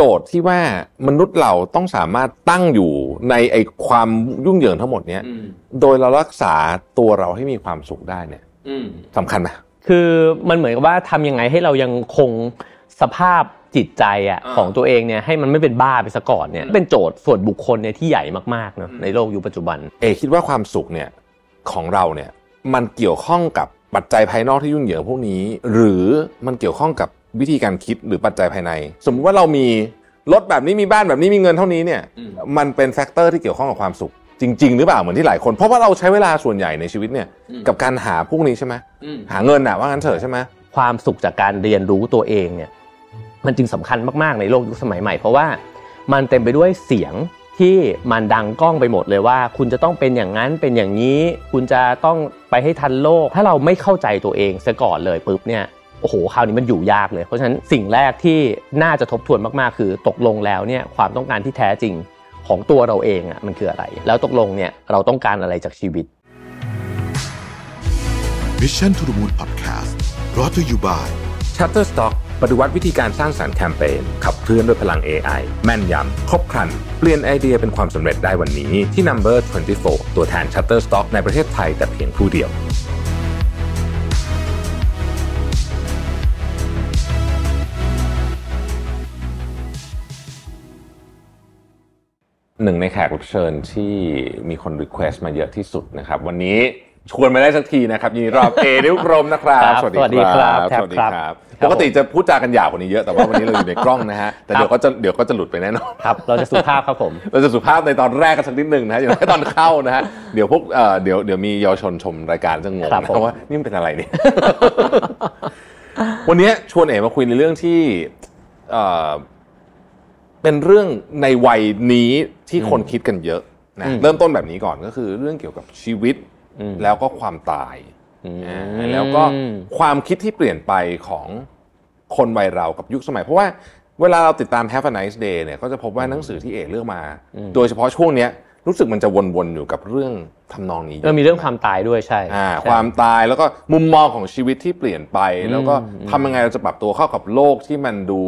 โจทย์ที่ว่ามนุษย์เราต้องสามารถตั้งอยู่ในไอความยุ่งเหยิงทั้งหมดเนี้ยโดยเรารักษาตัวเราให้มีความสุขได้เนี่ยสำคัญไหมคือมันเหมือนกับว่าทำยังไงให้เรายังคงสภาพจิตใจอะของตัวเองเนี่ยให้มันไม่เป็นบ้าไปซะก่อนเนี่ยเป็นโจทย์ส่วนบุคคลเนี่ยที่ใหญ่มากๆเนาะในโลกยุคปัจจุบัน เอคิดว่าความสุขเนี่ยของเราเนี่ยมันเกี่ยวข้องกับปัจจัยภายนอกที่ยุ่งเหยิงพวกนี้ หรือมันเกี่ยวข้องกับ วิธีการคิดหรือปัจจัยภายใน สมมุติว่าเรามีรถแบบนี้มีบ้านแบบนี้มีเงินเท่านี้เนี่ยมันเป็น factor ที่เกี่ยวข้องกับความสุข จริง ๆ หรือเปล่าเหมือนที่หลายคน เพราะว่าเราใช้เวลาส่วนใหญ่ในชีวิตเนี่ยกับการหาพวกนี้ใช่ไหมหาเงินอะว่างั้นเถอะใช่ไหมความสุขจากการเรียนรู้ตัวเองเนี่ยมันจึงสำคัญมากๆในโลกยุคสมัยใหม่ เพราะว่ามันเต็มไปด้วยเสียงที่มันดังก้องไปหมดเลยว่า คุณจะต้องเป็นอย่างนั้นเป็นอย่างนี้ คุณจะต้องไปให้ทันโลก ถ้าเราไม่เข้าใจตัวเองซะก่อนเลยปุ๊บเนี่ย โอ้โหคราวนี้มันอยู่ยากเลย เพราะฉะนั้นสิ่งแรกที่น่าจะทบทวนมากๆ คือตกลงแล้วเนี่ยความต้องการที่แท้จริงของตัวเราเองอะมันคืออะไร แล้วตกลงเนี่ยเราต้องการอะไรจากชีวิต Mission to the Moon Podcast รอ t to you by Shutterstock ปฏิวัติวิธีการสร้างสารรค์แคมเปญขับเคลื่อนด้วยพลัง AI แม่นยำ ครบครัน เปลี่ยนไอเดียเป็นความสำเร็จได้วันนี้ที่ Number 24 ตัวแทน Shutterstock ในประเทศไทยแต่เพียงผู้เดียว หนึ่งในแขกรับเชิญที่มีคน request มาเยอะที่สุดนะครับ วันนี้ชวนมาได้สักทีนะครับยินดีต้อนรับเอ๋ นิ้วกลมนะครับ สวัสดีครับสวัสดีครับปกติจะพูดจากันหยาบกว่านี้เยอะแต่ว่าวันนี้เราอยู่ในกล้องนะฮะแต่เดี๋ยวก็จะเดี๋ยวก็จะหลุดไปแน่นอนครับเราจะสุภาพครับผมเราจะสุภาพในตอนแรกกันสักนิดหนึ่งนะอย่างแค่ตอนเข้านะฮะเดี๋ยวพวกเอ่อเดี๋ยวเดี๋ยวมีเยาวชนชมรายการจะงงนะว่านี่มันเป็นอะไรเนี่ยวันนี้ชวนเอ๋มาคุยในเรื่องที่ เอ่อเป็นเรื่องในวัยนี้ที่คนคิดกันเยอะนะเริ่มต้นแบบนี้ก่อนก็คือเรื่องเกี่ยวกับชีวิตแล้วก็ความตายแล้วก็ความคิดที่เปลี่ยนไปของคนวัยเรากับยุคสมัย เพราะว่าเวลาเราติดตาม Have a Nice Day เนี่ยก็จะพบว่าหนังสือที่เอกเลือกมา โดยเฉพาะช่วงเนี้ยรู้สึกมันจะวนๆอยู่กับเรื่องทำนองนี้ก็มีเรื่องความตายด้วยใช่ความตายแล้วก็มุมมองของชีวิตที่เปลี่ยนไป แล้วก็ทำยังไงเราจะปรับตัวเข้ากับโลกที่มันดู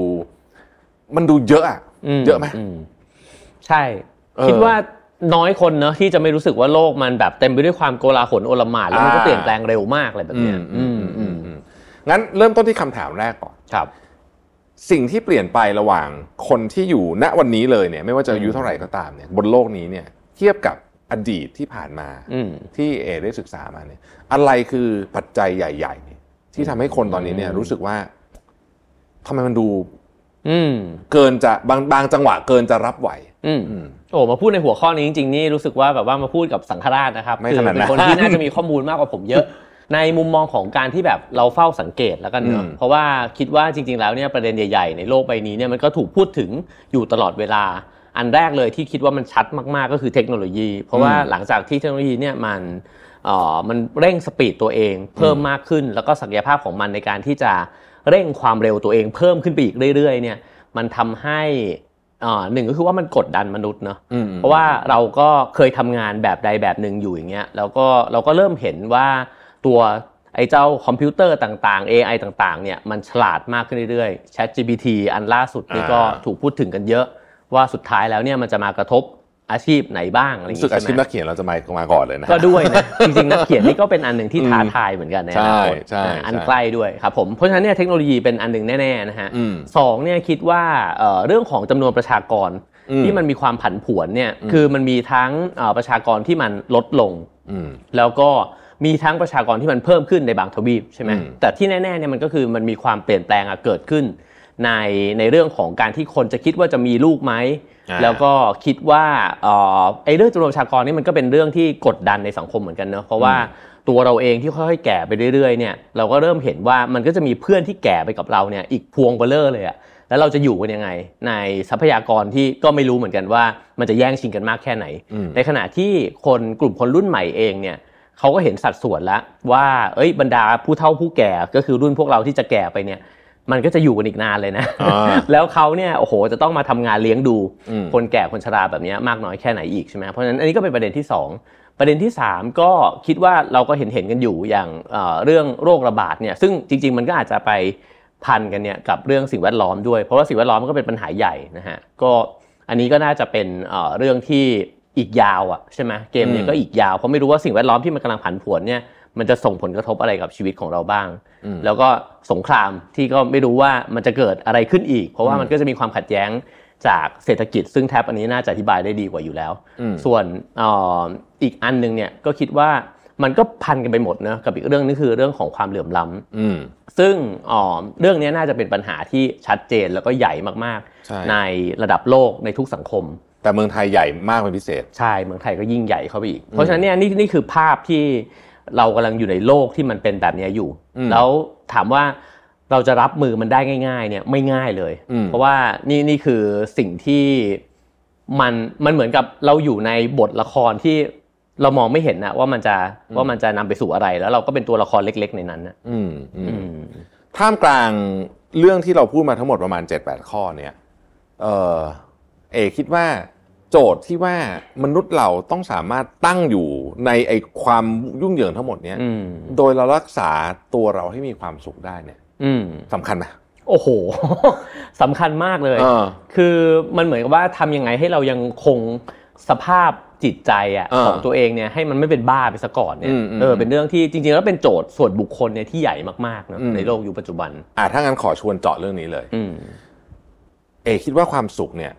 มันดูเยอะอะเยอะไหมใช่ คิดว่าน้อยคนเนอะที่จะไม่รู้สึกว่าโลกมันแบบเต็มไปด้วยความโกลาหลโอลหม่านแล้วมันก็เปลี่ยนแปลงเร็วมากอะไรแบบนี้งั้นเริ่มต้นที่คำถามแรกก่อนครับ สิ่งที่เปลี่ยนไประหว่างคนที่อยู่ณวันนี้เลยเนี่ย ไม่ว่าจะอายุเท่าไหร่ก็ตามเนี่ย บนโลกนี้เนี่ย เทียบกับอดีตที่ผ่านมาที่เอได้ศึกษามาเนี่ย อะไรคือปัจจัยใหญ่ ๆ ที่ทำให้คนตอนนี้เนี่ย รู้สึกว่าทำไมมันดู เกินจะบางบางจังหวะเกินจะรับไหวโอ้มาพูดในหัวข้อนี้จริงๆนี่รู้สึกว่าแบบว่ามาพูดกับสังฆราชนะครับคือเป็นคนที่น่าจะมีข้อมูลมากกว่าผมเยอะ ในมุมมองของการที่แบบเราเฝ้าสังเกตแล้วกันเนาะเพราะว่าคิดว่าจริง ๆ แล้วเนี่ยประเด็นใหญ่ๆในโลกใบนี้เนี่ยมันก็ถูกพูดถึงอยู่ตลอดเวลา อันแรกเลยที่คิดว่ามันชัดมากๆก็คือเทคโนโลยี เพราะว่าหลังจากที่เทคโนโลยีเนี่ยมันอ๋อมันเร่งสปีดตัวเองเพิ่มมากขึ้น แล้วก็ศักยภาพของมันในการที่จะ เร่งความเร็วตัวเองเพิ่มขึ้นไปอีกเรื่อยๆเนี่ยมันทำให้หนึ่งก็คือว่ามันกดดันมนุษย์เนาะเพราะว่าเราก็เคยทำงานแบบใดแบบหนึ่งอยู่อย่างเงี้ยแล้วก็เราก็เริ่มเห็นว่าตัวไอ้เจ้าคอมพิวเตอร์ต่างๆ AI ต่างๆเนี่ยมันฉลาดมากขึ้นเรื่อยๆ ChatGPT อันล่าสุดนี่ก็ถูกพูดถึงกันเยอะ ว่าสุดท้ายแล้วเนี่ยมันจะมากระทบ อาชีพไหนบ้างอะไรอย่างเงี้ยอาชีพนักเขียนเราจะมามาก่อนเลยนะก็ด้วยนะจริงๆนักเขียนนี่ก็เป็นอันหนึ่งที่ท้าทายเหมือนกันนะใช่ใช่อันใกล้ด้วยครับผมเพราะฉะนั้นเนี่ยเทคโนโลยีเป็นอันหนึ่งแน่ๆนะฮะสองเนี่ยคิดว่าเรื่องของจำนวนประชากรที่มันมีความผันผวนเนี่ยคือมันมีทั้งประชากรที่มันลดลงแล้วก็มีทั้งประชากรที่มันเพิ่มขึ้นในบางทวีปใช่ไหมแต่ที่แน่ๆเนี่ยมันก็คือมันมีความเปลี่ยนแปลงเกิดขึ้น ในในเรื่องของการที่คนจะคิดว่าจะมีลูกไหม แล้วก็คิดว่าไอ้เรื่องจำนวนประชากรนี่มันก็เป็นเรื่องที่กดดันในสังคมเหมือนกันเนอะเพราะว่าตัวเราเองที่ค่อยๆแก่ไปเรื่อยๆเนี่ยเราก็เริ่มเห็นว่ามันก็จะมีเพื่อนที่แก่ไปกับเราเนี่ยอีกพวงเบลเลอร์เลยอะแล้วเราจะอยู่กันยังไง ในทรัพยากรที่ก็ไม่รู้เหมือนกันว่ามันจะแย่งชิงกันมากแค่ไหน ในขณะที่คนกลุ่มคนรุ่นใหม่เองเนี่ยเขาก็เห็นสัดส่วนแล้วว่า เอ้ยบรรดาผู้เฒ่าผู้แก่ก็คือรุ่นพวกเราที่จะแก่ไปเนี่ย มันก็จะอยู่กันอีกนานเลยนะ แล้วเขาเนี่ยโอ้โหจะต้องมาทำงานเลี้ยงดูคนแก่คนชราแบบนี้มากน้อยแค่ไหนอีกใช่ไหมเพราะฉะนั้นอันนี้ก็เป็นประเด็นที่ 2 ประเด็นที่ 3 ก็คิดว่าเราก็เห็นเห็นกันอยู่อย่างเรื่องโรคระบาดเนี่ยซึ่งจริง ๆ มันก็อาจจะไปพันกันเนี่ยกับเรื่องสิ่งแวดล้อมด้วย เพราะว่าสิ่งแวดล้อมมันก็เป็นปัญหาใหญ่นะฮะก็อันนี้ก็น่าจะเป็นเรื่องที่อีกยาวอะใช่ไหมเกมนี้ก็อีกยาวเพราะไม่รู้ว่าสิ่งแวดล้อมที่มันกำลังผันผวนเนี่ย มันจะส่งผลกระทบอะไรกับชีวิตของเราบ้าง แล้วก็สงครามที่ก็ไม่รู้ว่ามันจะเกิดอะไรขึ้นอีก เพราะว่ามันก็จะมีความขัดแย้งจากเศรษฐกิจ ซึ่งแท็บอันนี้น่าจะอธิบายได้ดีกว่าอยู่แล้ว ส่วนอีกอันหนึ่งเนี่ยก็คิดว่ามันก็พันกันไปหมดนะกับอีกเรื่องนึงคือเรื่องของความเหลื่อมล้ำซึ่งเรื่องนี้น่าจะเป็นปัญหาที่ชัดเจนแล้วก็ใหญ่มากๆ ในระดับโลกในทุกสังคม แต่เมืองไทยใหญ่มากเป็นพิเศษ ใช่เมืองไทยก็ยิ่งใหญ่เข้าไปอีก เพราะฉะนั้นเนี่ยนี่นี่คือภาพที่ เรากำลังอยู่ในโลกที่มันเป็นแบบนี้อยู่ แล้วถามว่าเราจะรับมือมันได้ง่าย ๆ เนี่ยไม่ง่ายเลย เพราะว่านี่นี่คือสิ่งที่มันมันเหมือนกับเราอยู่ในบทละครที่เรามองไม่เห็นนะว่ามันจะว่ามันจะนำไปสู่อะไร แล้วเราก็เป็นตัวละครเล็ก ๆ ในนั้นนะอืมท่ามกลางเรื่องที่เราพูดมาทั้งหมดประมาณเจ็ดแปดข้อเนี่ย เออเอคิดว่า โจทย์ที่ว่ามนุษย์เราต้องสามารถตั้งอยู่ในไอความยุ่งเหยิงทั้งหมดเนี้ยโดยเรารักษาตัวเราให้มีความสุขได้เนี่ยสำคัญไหมโอ้โหสำคัญมากเลยคือมันเหมือนกับว่าทำยังไงให้เรายังคงสภาพจิตใจอะของตัวเองเนี่ยให้มันไม่เป็นบ้าไปซะก่อนเนี่ยเออเป็นเรื่องที่จริงๆแล้วเป็นโจทย์ส่วนบุคคลเนี่ยที่ใหญ่มากๆนะในโลกยุคปัจจุบัน อ่าถ้างั้นขอชวนเจาะเรื่องนี้เลยเอคิดว่าความสุขเนี่ย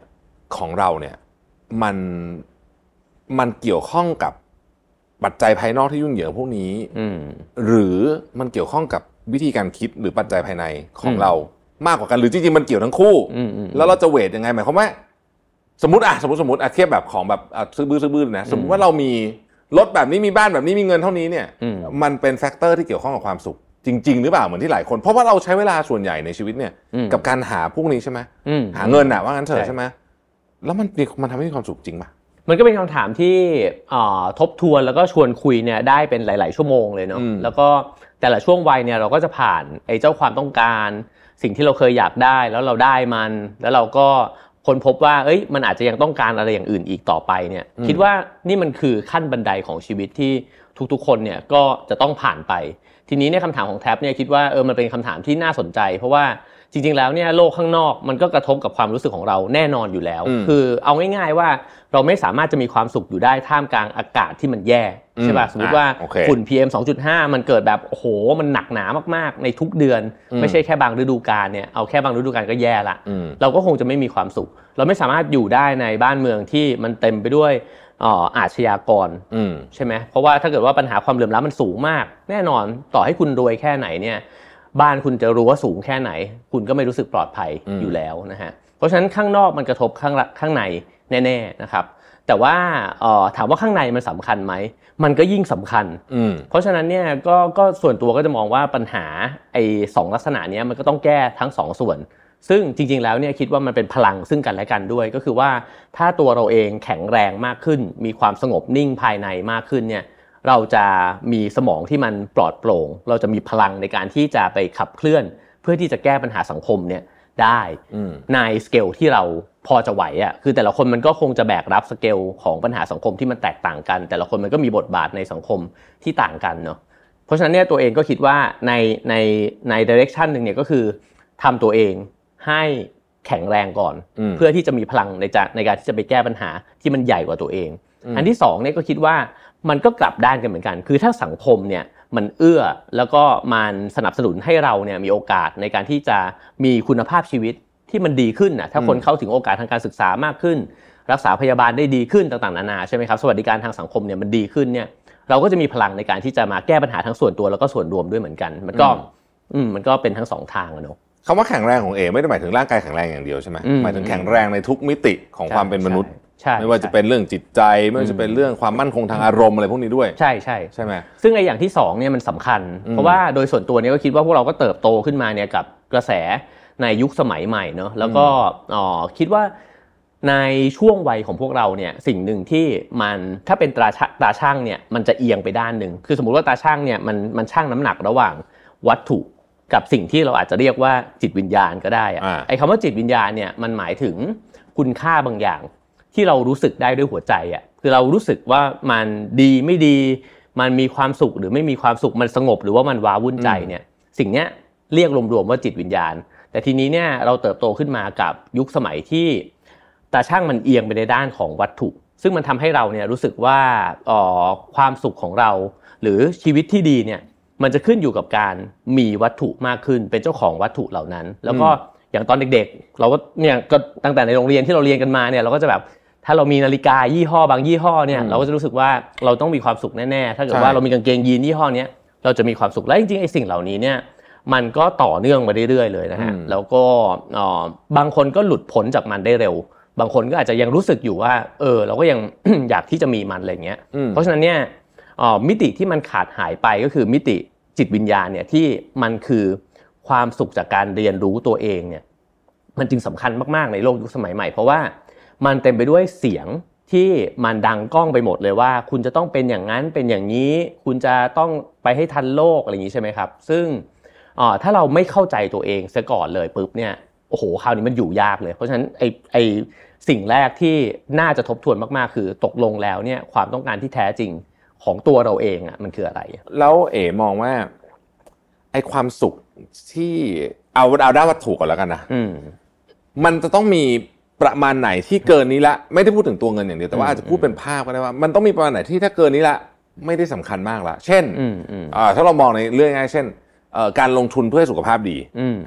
ของเราเนี่ย มันมันเกี่ยวข้องกับปัจจัยภายนอกที่ยุ่งเหยิงพวกนี้หรือมันเกี่ยวข้องกับวิธีการคิดหรือปัจจัยภายในของเรามากกว่ากันหรือจริงๆมันเกี่ยวทั้งคู่แล้วเราจะ weight ยังไงหมายความว่าสมมติอะสมมติสมมติอะเทียบแบบของแบบซื้อบื้อซื้อบื้อนะสมมติว่าเรามีรถแบบนี้มีบ้านแบบนี้มีเงินเท่านี้เนี่ย มันเป็น factor ที่เกี่ยวข้องกับความสุข จริง ๆ หรือเปล่าเหมือนที่หลายคน เพราะว่าเราใช้เวลาส่วนใหญ่ในชีวิตเนี่ย กับการหาพวกนี้ใช่ไหมหาเงินอะว่างั้นเถอะใช่ไหม แล้วมันมันทำให้มีความสุขจริงปะมันก็เป็นคำถามที่ทบทวนแล้วก็ชวนคุยเนี่ยได้เป็นหลาย ๆ ชั่วโมงเลยเนาะแล้วก็แต่ละช่วงวัยเนี่ยเราก็จะผ่านไอ้เจ้าความต้องการ สิ่งที่เราเคยอยากได้แล้วเราได้มัน แล้วเราก็คนพบว่า เอ้ย มันอาจจะยังต้องการอะไรอย่างอื่นอีกต่อไปเนี่ย คิดว่านี่มันคือขั้นบันไดของชีวิตที่ทุกๆ คนเนี่ยก็จะต้องผ่านไป ทีนี้เนี่ยคำถามของแท็บเนี่ยคิดว่าเออมันเป็นคำถามที่น่าสนใจ เพราะว่า จริงๆแล้วเนี่ยโลกข้างนอกมันก็กระทบกับความรู้สึกของเราแน่นอนอยู่แล้ว คือเอาง่ายๆว่าเราไม่สามารถจะมีความสุขอยู่ได้ท่ามกลางอากาศที่มันแย่ใช่ป่ะสมมติว่าฝุ่น PM 2.5 มันเกิดแบบโอ้โหมันหนักหนามากๆ ในทุกเดือน ไม่ใช่แค่บางฤดูกาลเนี่ยเอาแค่บางฤดูกาลก็แย่ละเราก็คงจะไม่มีความสุข เราไม่สามารถอยู่ได้ในบ้านเมืองที่มันเต็มไปด้วยอาชญากรใช่ไหมเพราะว่าถ้าเกิดว่าปัญหาความเหลื่อมล้ำมันสูงมาก แน่นอนต่อให้คุณรวยแค่ไหนเนี่ย บ้านคุณจะรู้ว่าสูงแค่ไหน คุณก็ไม่รู้สึกปลอดภัยอยู่แล้วนะฮะเพราะฉะนั้นข้างนอกมันกระทบข้างข้างในแน่ๆนะครับ แต่ว่าถามว่าข้างในมันสำคัญไหมมันก็ยิ่งสำคัญเพราะฉะนั้นเนี่ยก็ก็ส่วนตัวก็จะมองว่าปัญหาไอ้สองลักษณะนี้มันก็ต้องแก้ทั้งสองส่วน ซึ่งจริง ๆ แล้วเนี่ยคิดว่ามันเป็นพลังซึ่งกันและกันด้วย ก็คือว่าถ้าตัวเราเองแข็งแรงมากขึ้น มีความสงบนิ่งภายในมากขึ้นเนี่ย เราจะมีสมองที่มันปลอดโปร่ง เราจะมีพลังในการที่จะไปขับเคลื่อน เพื่อที่จะแก้ปัญหาสังคมเนี่ยได้ในสเกลที่เราพอจะไหวอะคือแต่ละคนมันก็คงจะแบกรับสเกลของปัญหาสังคมที่มันแตกต่างกัน แต่ละคนมันก็มีบทบาทในสังคมที่ต่างกันเนาะเพราะฉะนั้นเนี่ยตัวเองก็คิดว่าในในในดิเรกชันหนึ่งเนี่ยก็คือทำตัวเองให้แข็งแรงก่อน เพื่อที่จะมีพลังในในการที่จะไปแก้ปัญหาที่มันใหญ่กว่าตัวเอง อันที่สองเนี่ยก็คิดว่า มันก็กลับด้านกันเหมือนกัน คือถ้าสังคมเนี่ยมันเอื้อแล้วก็มันสนับสนุนให้เราเนี่ยมีโอกาสในการที่จะมีคุณภาพชีวิตที่มันดีขึ้นนะถ้าคนเข้าถึงโอกาสทางการศึกษามากขึ้น รักษาพยาบาลได้ดีขึ้นต่างๆนานาใช่ไหมครับสวัสดิการทางสังคมเนี่ยมันดีขึ้นเนี่ยเราก็จะมีพลังในการที่จะมาแก้ปัญหาทั้งส่วนตัวแล้วก็ส่วนรวมด้วยเหมือนกัน มันก็อืมมันก็เป็นทั้งสองทางอะเนาะคำว่าแข็งแรงของเอไม่ได้หมายถึงร่างกายแข็งแรงอย่างเดียวใช่ไหมหมายถึงแข็งแรงในทุกมิติของความเป็นมนุษย์ ไม่ว่าจะเป็นเรื่องจิตใจ ไม่ว่าจะเป็นเรื่องความมั่นคงทางอารมณ์อะไรพวกนี้ด้วย ใช่ใช่ใช่ไหมซึ่งไอ้อย่างที่2เนี่ยมันสำคัญ เพราะว่าโดยส่วนตัวเนี่ยก็คิดว่าพวกเราก็เติบโตขึ้นมาเนี่ยกับกระแสในยุคสมัยใหม่เนอะแล้วก็คิดว่าในช่วงวัยของพวกเราเนี่ยสิ่งหนึ่งที่มันถ้าเป็นตราตาช่างเนี่ยมันจะเอียงไปด้านหนึ่งคือสมมติว่าตาช่างเนี่ยมันมันช่างน้ำหนักระหว่างวัตถุกับสิ่งที่เราอาจจะเรียกว่าจิตวิญญาณก็ได้อะไอ้คำว่าจิตวิญญาณเนี่ยมันหมายถึงคุณค่าบางอย่าง ที่เรารู้สึกได้ด้วยหัวใจอะคือเรารู้สึกว่ามันดีไม่ดี มันมีความสุขหรือไม่มีความสุขมันสงบ หรือว่ามันว้าวุ่นใจเนี่ยสิ่งเนี้ยเรียกรวมๆว่าจิตวิญญาณ แต่ทีนี้เนี่ยเราเติบโตขึ้นมากับยุคสมัยที่ตาช่างมันเอียงไปในด้านของวัตถุ ซึ่งมันทำให้เราเนี่ยรู้สึกว่าความสุขของเรา หรือชีวิตที่ดีเนี่ยมันจะขึ้นอยู่กับการมีวัตถุมากขึ้น เป็นเจ้าของวัตถุเหล่านั้น แล้วก็อย่างตอนเด็กๆ เราก็เนี่ยก็ตั้งแต่ในโรงเรียนที่เราเรียนกันมาเนี่ยเราก็จะแบบ ถ้าเรามีนาฬิกายี่ห้อบางยี่ห้อเนี่ยเราก็จะรู้สึกว่าเราต้องมีความสุขแน่ๆ ถ้าเกิดว่าเรามีกางเกงยีนยี่ห้อนี้เราจะมีความสุขและจริงๆไอ้สิ่งเหล่านี้เนี่ยมันก็ต่อเนื่องมาเรื่อยๆเลยนะฮะแล้วก็บางคนก็หลุดพ้นจากมันได้เร็ว บางคนก็อาจจะยังรู้สึกอยู่ว่าเออเราก็ยังอยากที่จะมีมันอะไรเงี้ยเพราะฉะนั้นเนี่ยมิติที่มันขาดหายไปก็คือมิติจิตวิญญาณเนี่ยที่มันคือความสุขจากการเรียนรู้ตัวเองเนี่ยมันจึงสำคัญมากๆในโลกยุคสมัยใหม่เพราะว่า มันเต็มไปด้วยเสียงที่มันดังก้องไปหมดเลยว่า คุณจะต้องเป็นอย่างนั้นเป็นอย่างนี้ คุณจะต้องไปให้ทันโลกอะไรอย่างนี้ใช่ไหมครับ ซึ่งถ้าเราไม่เข้าใจตัวเองซะก่อนเลยปุ๊บเนี่ยโอ้โหคราวนี้มันอยู่ยากเลย เพราะฉะนั้นไอไอสิ่งแรกที่น่าจะทบทวนมากๆ คือตกลงแล้วเนี่ยความต้องการที่แท้จริงของตัวเราเองอะมันคืออะไร แล้วเอ๋มองว่าไอความสุขที่เอาเอาด้านวัตถุก่อนแล้วกันนะมันจะต้องมี ประมาณไหนที่เกินนี้ละ ไม่ได้พูดถึงตัวเงินอย่างเดียวแต่ว่าอาจจะพูดเป็นภาพก็ได้ว่ามันต้องมีประมาณไหนที่ถ้าเกินนี้ละไม่ได้สำคัญมากละเช่นถ้าเรามองในเรื่องง่ายเช่นการลงทุนเพื่อสุขภาพดี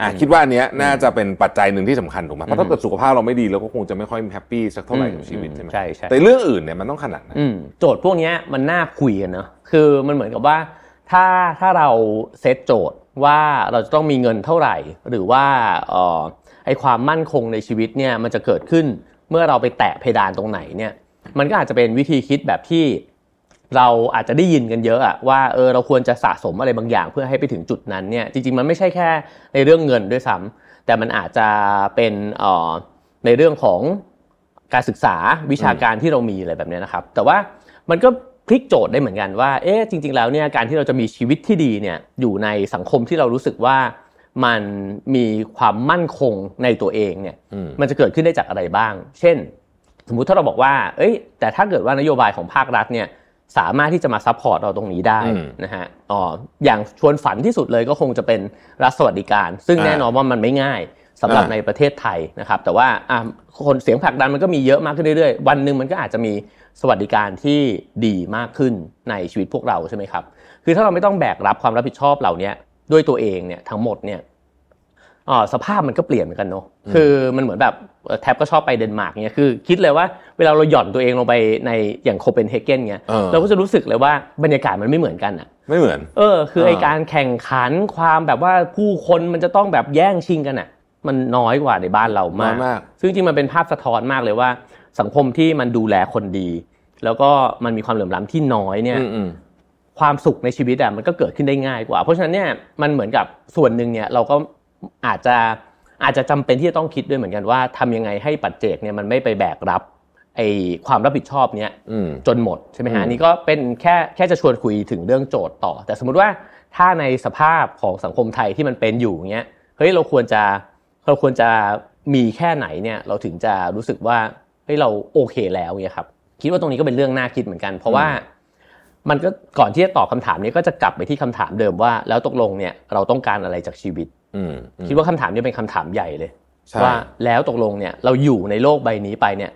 อ่าคิดว่าอันเนี้ยน่าจะเป็นปัจจัยหนึ่งที่สำคัญถูกไหมเพราะถ้าเกิดสุขภาพเราไม่ดีเราก็คงจะไม่ค่อยแฮปปี้สักเท่าไหร่กับชีวิตใช่ไหมใช่ใช่แต่เรื่องอื่นเนี่ยมันต้องขนาดนั้นโจทย์พวกนี้มันน่าคุยกันเนาะคือมันเหมือนกับว่าถ้าถ้าเราเซตโจทย์ว่าเราจะต้องมีเงินเท่าไหร่ หรือว่า ไอความมั่นคงในชีวิตเนี่ยมันจะเกิดขึ้นเมื่อเราไปแตะเพดานตรงไหนเนี่ยมันก็อาจจะเป็นวิธีคิดแบบที่เราอาจจะได้ยินกันเยอะอะว่าเออเราควรจะสะสมอะไรบางอย่างเพื่อให้ไปถึงจุดนั้นเนี่ยจริงๆมันไม่ใช่แค่ในเรื่องเงินด้วยซ้ำแต่มันอาจจะเป็นออในเรื่องของการศึกษาวิชาการที่เรามีอะไรแบบนี้นะครับ แต่ว่ามันก็พลิกโจทย์ได้เหมือนกันว่าเอ๊ะจริง ๆ แล้วเนี่ยการที่เราจะมีชีวิตที่ดีเนี่ยอยู่ในสังคมที่เรารู้สึกว่า มันมีความมั่นคงในตัวเองเนี่ยมันจะเกิดขึ้นได้จากอะไรบ้าง เช่น สมมุติถ้าเราบอกว่า เอ้ย แต่ถ้าเกิดว่านโยบายของภาครัฐเนี่ยสามารถที่จะมา support เราตรงนี้ได้นะฮะอ๋ออย่างชวนฝันที่สุดเลยก็คงจะเป็นรัฐสวัสดิการ ซึ่งแน่นอนว่ามันไม่ง่ายสำหรับในประเทศไทยนะครับ แต่ว่าคนเสียงผลักดันมันก็มีเยอะมากขึ้นเรื่อยๆ วันหนึ่งมันก็อาจจะมีสวัสดิการที่ดีมากขึ้นในชีวิตพวกเราใช่ไหมครับ คือถ้าเราไม่ต้องแบกรับความรับผิดชอบเหล่านี้ ด้วยตัวเองเนี่ยทั้งหมดเนี่ยอ๋อสภาพมันก็เปลี่ยนเหมือนกันเนาะคือมันเหมือนแบบแท็บก็ชอบไปเดนมาร์กเนี่ยคือคิดเลยว่าเวลาเราหย่อนตัวเองลงไปในอย่างโคเปนเฮเกนเนี่ยเราก็จะรู้สึกเลยว่าบรรยากาศมันไม่เหมือนกันอะ ไม่เหมือน เออ คือไอการแข่งขันความแบบว่าผู้คนมันจะต้องแบบแย่งชิงกันอะ มันน้อยกว่าในบ้านเรามากซึ่งจริงมันเป็นภาพสะท้อนมากเลยว่า สังคมที่มันดูแลคนดี แล้วก็มันมีความเหลื่อมล้ำที่น้อยเนี่ย ความสุขในชีวิตอะมันก็เกิดขึ้นได้ง่ายกว่า เพราะฉะนั้นเนี่ยมันเหมือนกับส่วนหนึ่งเนี่ยเราก็อาจจะอาจจะจำเป็นที่จะต้องคิดด้วยเหมือนกันว่าทำยังไงให้ปัจเจกเนี่ยมันไม่ไปแบกรับไอความรับผิดชอบเนี้ยจนหมดใช่ไหมฮะนี่ก็เป็นแค่แค่จะชวนคุยถึงเรื่องโจทย์ต่อ แต่สมมุติว่าถ้าในสภาพของสังคมไทยที่มันเป็นอยู่เงี้ยเฮ้ยเราควรจะเราควรจะมีแค่ไหนเนี่ยเราถึงจะรู้สึกว่าเฮ้ยเราโอเคแล้วเนี่ยครับคิดว่าตรงนี้ก็เป็นเรื่องน่าคิดเหมือนกัน เพราะว่า มันก็ก่อนที่จะตอบคาถามนี้ก็จะกลับไปที่คำถามเดิมว่า แล้วตกลงเนี่ยเราต้องการอะไรจากชีวิตคิดว่าคำถามนี้เป็นคำถามใหญ่เลยว่าแล้วตกลงเนี่ยเราอยู่ในโลกใบนี้ไปเนี่ย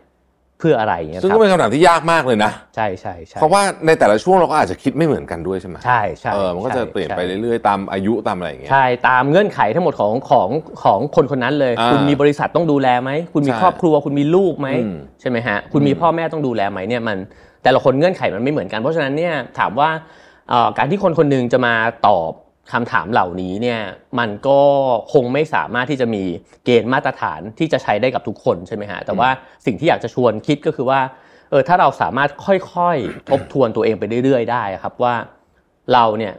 เพื่ออะไรเงี้ยซึ่งก็เป็นคำถามที่ยากมากเลยนะใช่ใช่ใช่เพราะว่าในแต่ละช่วงเราก็อาจจะคิดไม่เหมือนกันด้วยใช่ไหมใช่ใช่เออมันก็จะเปลี่ยนไปเรื่อยๆตามอายุตามอะไรอย่างเงี้ยใช่ตามเงื่อนไขทั้งหมดของของของคนคนนั้นเลย คุณมีบริษัทต้องดูแลไหมคุณมีครอบครัวคุณมีลูกไหมใช่ไหมฮะคุณมีพ่อแม่ต้องดูแลไหมเนี่ยมัน แต่ละคนเงื่อนไขมันไม่เหมือนกันเพราะฉะนั้นเนี่ยถามว่าการที่คนคนนึงจะมาตอบคำถามเหล่านี้เนี่ยมันก็คงไม่สามารถที่จะมีเกณฑ์มาตรฐานที่จะใช้ได้กับทุกคนใช่ไหมฮะแต่ว่าสิ่งที่อยากจะชวนคิดก็คือว่าเออถ้าเราสามารถค่อยๆทบทวนตัวเองไปเรื่อยๆ ได้ครับว่าเราเนี่ย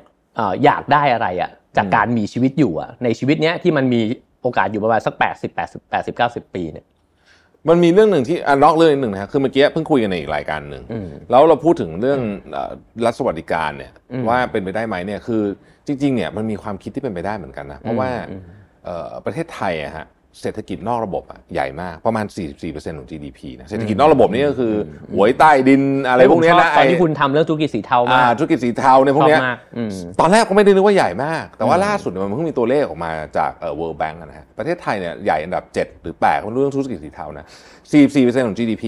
อยากได้อะไรอะจากการมีชีวิตอยู่อะในชีวิตเนี้ยที่มันมีโอกาสอยู่ประมาณสัก 80 80 80 90 ปีเนี่ย มันมีเรื่องหนึ่งที่อนอกเรื่องหนึ่งนะคือเมื่อกี้เพิ่งคุยกันในอีกรายการหนึ่งแล้วเราพูดถึงเรื่องรัฐสวัสดิการเนี่ยว่าเป็นไปได้ไหมเนี่ยคือจริงๆเนี่ยมันมีความคิดที่เป็นไปได้เหมือนกันนะเพราะว่าประเทศไทยอะฮะ เศรษฐกิจนอกระบบอะใหญ่มากประมาณ 44%ของ GDP นะเศรษฐกิจนอกระบบนี่ก็คือหวยใต้ดินอะไรพวกเนี้ยผมชนะอบตอนที่คุณทำเรื่องธุรกิจสีเทาอ่ามากธุรกิจสีเทาเนี่ยพวกเนี้ยชอบมากอืมตอนแรกก็ไม่ได้นึกว่าใหญ่มาก แต่ว่าล่าสุดเนี่ยมันเพิ่งมีตัวเลขออกมาจากเอ่อ World Bank อะนะฮะประเทศไทยเนี่ยใหญ่อันดับ 7 หรือ8ของเรื่องธุรกิจสีเทานะ44%ของ GDP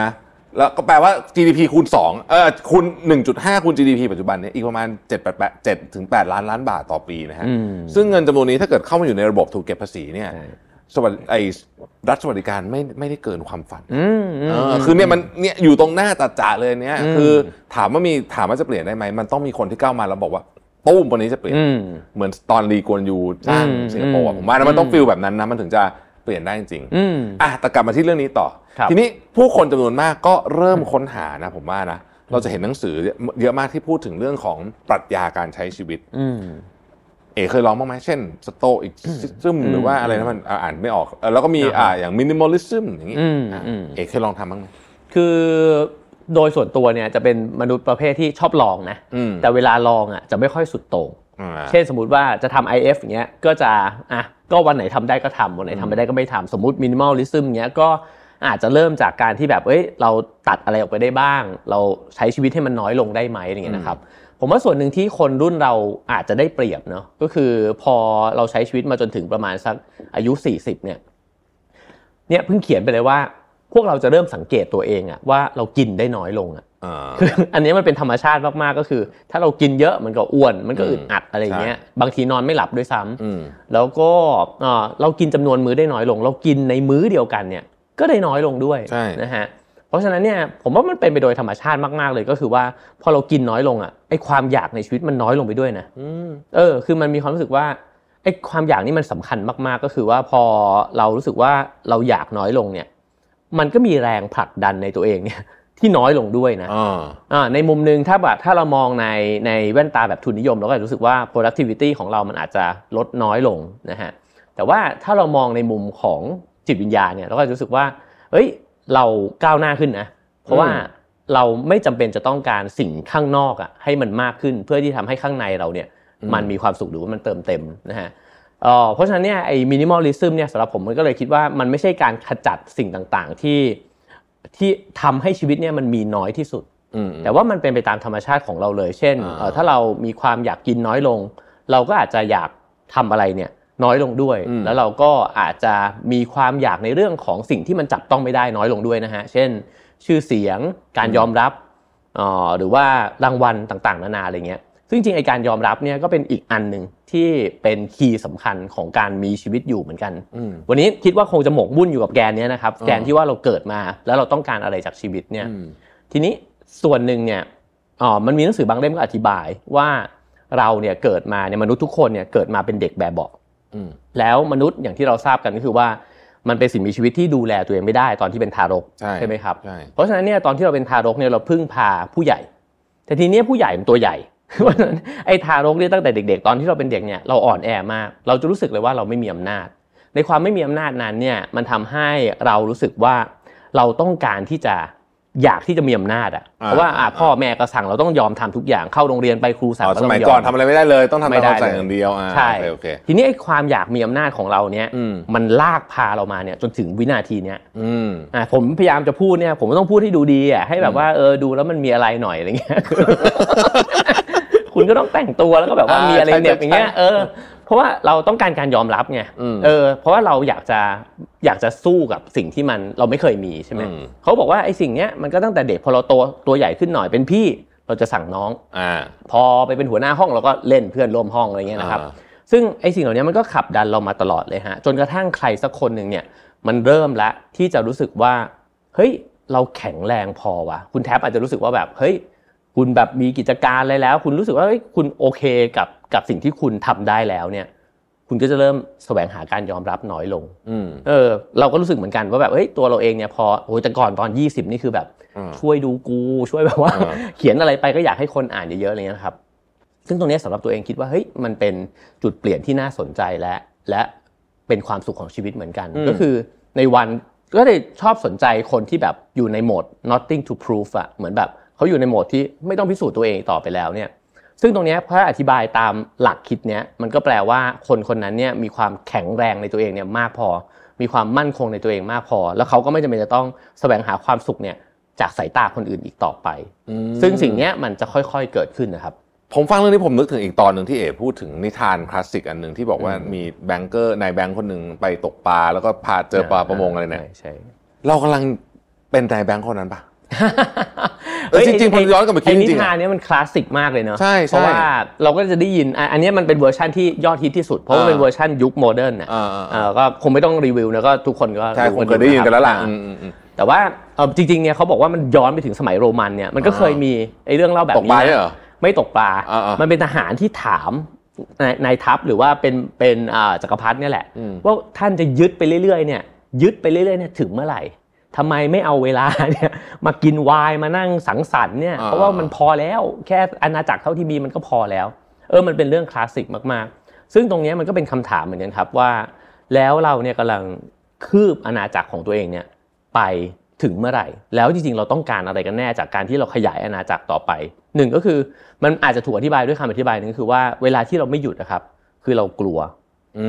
นะ แล้วก็แปลว่า GDP คูณ2เออคูณ1.5 คูณ GDP ปัจจุบันเนี่ยอีกประมาณ7 8 7ถึง8ล้านล้านบาทต่อปีนะฮะอืมซึ่งเงินจำนวนนี้ถ้าเกิดเข้ามาอยู่ในระบบถูกเก็บภาษีเนี่ยใช่สวัสดิไอ้รัฐสวัสดิการไม่ไม่ได้เกินความฝันอืมอืมเออคือเนี่ยมันเนี่ยอยู่ตรงหน้าตาจ่าเลยเนี่ยคือถามว่ามีถามว่าจะเปลี่ยนได้ไหมมันต้องมีคนที่ก้าวมาแล้วบอกว่าตู้มวันนี้จะเปลี่ยนอืมเหมือนตอนรีกวนยูสร้างอืมสิงคโปร์อะอืมผมว่านะมันต้องฟีลแบบนั้นนะมันถึงจะ เปลี่ยนได้จริงๆอืมอะแต่กลับมาที่เรื่องนี้ต่อครับทีนี้ผู้คนจำนวนมากก็เริ่มค้นหานะผมว่านะเราจะเห็นหนังสือเยอะมากที่พูดถึงเรื่องของปรัชญาการใช้ชีวิตอืมเอเคยลองบ้างไหมเช่น Stoicism หรือว่าอะไรนะมันอ่าอ่านไม่ออกเออแล้วก็มีอ่าอ่าอย่าง minimalism อย่างนี้อืมอะอืมเอเคยลองทำบ้างไหมคือโดยส่วนตัวเนี่ยจะเป็นมนุษย์ประเภทที่ชอบลองนะอืมแต่เวลาลองอะจะไม่ค่อยสุดโต่งอ่าเช่นสมมติว่าจะทำ IF อย่างเงี้ยก็จะอะ ก็วันไหนทำได้ก็ทำวันไหนทำไม่ได้ก็ไม่ทำสมมติมินิมอลลิซึมเงี้ยก็อาจจะเริ่มจากการที่แบบเอ้ยเราตัดอะไรออกไปได้บ้าง เราใช้ชีวิตให้มันน้อยลงได้ไหมอย่างเงี้ยนะครับผมว่าส่วนหนึ่งที่คนรุ่นเราอาจจะได้เปรียบเนาะก็คือพอเราใช้ชีวิตมาจนถึงประมาณสักอายุ 40 เนี่ยเนี่ยเพิ่งเขียนไปเลยว่า พวกเราจะเริ่มสังเกตตัวเองอะว่าเรากินได้น้อยลงอะ อ่าคืออันนี้มันเป็นธรรมชาติมากๆก็คือ ถ้าเรากินเยอะมันก็อ้วน มันก็อึดอัดอะไรอย่างเงี้ยบางทีนอนไม่หลับด้วยซ้ำอืมแล้วก็เอ่อเรากินจำนวนมื้อได้น้อยลง เรากินในมื้อเดียวกันเนี่ย ก็ได้น้อยลงด้วยใช่นะฮะเพราะฉะนั้นเนี่ยผมว่ามันเป็นไปโดยธรรมชาติมากๆเลยก็คือว่า พอเรากินน้อยลงอะไอ้ความอยากในชีวิตมันน้อยลงไปด้วยนะอืมเออ คือมันมีความรู้สึกว่าไอ้ความอยากนี่มันสำคัญมากๆ ก็คือว่าพอเรารู้สึกว่าเราอยากน้อยลงเนี่ย มันก็มีแรงผลักดันในตัวเองเนี่ย ที่น้อยลงด้วยนะอ่าอ่าในมุมหนึ่งถ้าแบบถ้าเรามองในในแว่นตาแบบทุนนิยม เราก็จะรู้สึกว่า productivity ของเรามันอาจจะลดน้อยลงนะฮะแต่ว่าถ้าเรามองในมุมของจิตวิญญาณเนี่ยเราก็จะรู้สึกว่าเอ้ยเราก้าวหน้าขึ้นนะเพราะว่าอืมเราไม่จำเป็นจะต้องการสิ่งข้างนอกอะให้มันมากขึ้นเพื่อที่ทำให้ข้างในเราเนี่ยมันมีความสุขหรือว่ามันเติมเต็มนะฮะเอ่อเพราะฉะนั้นเนี่ยไอ้มินิมอลลิซึมเนี่ยสำหรับผมมันก็เลยคิดว่ามันไม่ใช่การขจัดสิ่งต่างๆ ที่ ที่ทำให้ชีวิตเนี่ยมันมีน้อยที่สุดอืมแต่ว่ามันเป็นไปตามธรรมชาติของเราเลย เช่นอ่าเอ่อถ้าเรามีความอยากกินน้อยลง เราก็อาจจะอยากทำอะไรเนี่ยน้อยลงด้วยอืมแล้วเราก็อาจจะมีความอยากในเรื่องของสิ่งที่มันจับต้องไม่ได้น้อยลงด้วยนะฮะ เช่น ชื่อเสียง การยอมรับเอ่อหรือว่ารางวัลต่างๆ นานาอะไรเงี้ย ซึ่งจริงๆไอการยอมรับเนี่ยก็เป็นอีกอันหนึ่ง ที่เป็นคีย์สำคัญของการมีชีวิตอยู่เหมือนกันอืมวันนี้คิดว่าคงจะหมกมุ่นอยู่กับแกนเนี้ยนะครับอ่าแกนที่ว่าเราเกิดมาแล้วเราต้องการอะไรจากชีวิตเนี่ยอืมทีนี้ส่วนหนึ่งเนี่ยอ๋อมันมีหนังสือบางเล่มก็อธิบายว่าเราเนี่ยเกิดมาเนี่ยมนุษย์ทุกคนเนี่ยเกิดมาเป็นเด็กแบบเบาะอืมแล้วมนุษย์อย่างที่เราทราบกันก็คือว่ามันเป็นสิ่งมีชีวิตที่ดูแลตัวเองไม่ได้ตอนที่เป็นทารกใช่ไหมครับใช่เพราะฉะนั้นเนี่ยตอนที่เราเป็นทารกเนี่ยเราพึ่งพาผู้ใหญ่ แต่ทีเนี้ยผู้ใหญ่เป็นตัวใหญ่ เพราะฉะนั้นไอ้ทารกเนี่ยตั้งแต่เด็ก ๆ ตอนที่เราเป็นเด็กเนี่ยเราอ่อนแอมาก เราจะรู้สึกเลยว่าเราไม่มีอำนาจ ในความไม่มีอำนาจนั้นเนี่ยมันทำให้เรารู้สึกว่าเราต้องการที่จะอยากที่จะมีอำนาจอะอ่าเพราะว่าอะอ่าพ่อแม่ก็สั่งเราต้องยอมทำทุกอย่างเข้าโรงเรียนไปครูสั่งอ๋อก็สต้องมัยยอก่อนมทำอะไรไม่ได้เลยต้องทำไม่ตามได้คำสั่งเลยอย่างเดียวอ่าใช่โอเคโอเคทีนี้ไอ้ความอยากมีอำนาจของเราเนี่ยอืมมันลากพาเรามาเนี่ยจนถึงวินาทีเนี้ยอืมอะผมพยายามจะพูดเนี่ยผมก็ต้องพูดให้ดูดีอะให้แบบว่าเออดูแล้วมันมีอะไรหน่อยอะไรเงี้ย คุณก็ต้องแต่งตัวแล้วก็แบบว่าอ่ามีมีอะไรเหน็บใช่อย่างเงี้ยใช่เออเพราะว่าเราต้องการการยอมรับไงอืมเออ เพราะว่าเราอยากจะอยากจะสู้กับสิ่งที่มันเราไม่เคยมีใช่ไหมอืมเขาบอกว่าไอ้สิ่งเนี้ยมันก็ตั้งแต่เด็กพอเราโตตัวใหญ่ขึ้นหน่อยเป็นพี่เราจะสั่งน้องอ่าพอไปเป็นหัวหน้าห้องเราก็เล่นเพื่อนร่วมห้องอะไรเงี้ยนะครับอ่าซึ่งไอ้สิ่งเหล่านี้มันก็ขับดันเรามาตลอดเลยฮะจนกระทั่งใครสักคนหนึ่งเนี่ยมันเริ่มละที่จะรู้สึกว่าเฮ้ยเราแข็งแรงพอวะคุณแท็บอาจจะรู้สึกว่าแบบเฮ้ย คุณแบบมีกิจการอะไรแล้ว คุณรู้สึกว่าเฮ้ยคุณโอเคกับกับสิ่งที่คุณทำได้แล้วเนี่ย คุณก็จะเริ่มแสวงหาการยอมรับน้อยลงอืมเออ เราก็รู้สึกเหมือนกันว่าแบบเฮ้ยตัวเราเองเนี่ยพอโอ้ยแต่ก่อนตอน 20 นี่คือแบบอ่าช่วยดูกูช่วยแบบว่าอ่า เขียนอะไรไปก็อยากให้คนอ่านเยอะๆอะไรเงี้ยนะครับ ซึ่งตรงเนี้ยสำหรับตัวเองคิดว่าเฮ้ยมันเป็นจุดเปลี่ยนที่น่าสนใจและและเป็นความสุขของชีวิตเหมือนกันอืมก็คือในวันก็เลยชอบสนใจคนที่แบบอยู่ในโหมด nothing to prove อะเหมือนแบบ เขาอยู่ในโหมดที่ไม่ต้องพิสูจน์ตัวเองต่อไปแล้วเนี่ยซึ่งตรงนี้ถ้าอธิบายตามหลักคิดเนี้ยมันก็แปลว่าคนคนนั้นเนี่ยมีความแข็งแรงในตัวเองเนี่ยมากพอ มีความมั่นคงในตัวเองมากพอ แล้วเขาก็ไม่จำเป็นจะต้องแสวงหาความสุขเนี่ยจากสายตาคนอื่นอีกต่อไป ซึ่งสิ่งเนี้ยมันจะค่อยๆเกิดขึ้นนะครับ ผมฟังเรื่องนี้ผมนึกถึงอีกตอนหนึ่งที่เอ๋พูดถึงนิทานคลาสสิกอันหนึ่งที่บอกว่ามี banker นายแบงค์คนหนึ่งไปตกปลาแล้วก็พาเจอชาวประมงอะไรเนี่ยใช่เรากำลังเป็นนายแบงค์คนนั้นปะ เออจริงๆผมย้อนกลับมาคิดไอ้จริงๆอะทานเนี้ยมันคลาสสิกมากเลยเนอะใช่ใช่เพราะว่าเราก็จะได้ยินอะอันเนี้ยมันเป็นเวอร์ชันที่ยอดฮิตที่สุด เพราะว่าอ่าเป็นเวอร์ชันยุค modern น่ะอ่าอ่าเอ่อก็คงไม่ต้องรีวิวนะก็ทุกคนก็ใช่รู้ผมเคยได้ยินกันแล้วล่ะอ่าอืมอืมอืมแต่ว่าเอ่อจริงๆเนี่ยเขาบอกว่ามันย้อนไปถึงสมัยโรมันเนี่ยมันก็เคยมีไอ้เรื่องเล่าแบบนี้ตกปลานะเนี่ยเหรอไม่ตกปลาอ่าๆมันเป็นทหารที่ถามนายนายทัพหรือว่าเป็นเป็นอ่าจักรพรรดิเนี่ยแหละอืมว่าท่านจะยึดไปเรื่อยๆเนี่ยยึดไปเรื่อยๆเนี่ยถึงเมื่อไหร่ ทำไมไม่เอาเวลาเนี่ยมากินไวน์มานั่งสังสรรค์เนี่ยเพราะว่ามันพอแล้วแค่อาณาจักรเท่าที่มีมันก็พอแล้ว เออมันเป็นเรื่องคลาสสิกมากๆ ซึ่งตรงเนี้ยมันก็เป็นคำถามเหมือนกันครับว่า แล้วเราเนี่ยกำลังคืบอาณาจักรของตัวเองเนี่ยไปถึงเมื่อไหร่ แล้วจริงๆเราต้องการอะไรกันแน่จากการที่เราขยายอาณาจักรต่อไปหนึ่งก็คือมันอาจจะถูกอธิบายด้วยคำอธิบายหนึงคือว่าเวลาที่เราไม่หยุดนะครับ คือเรากลัวอืม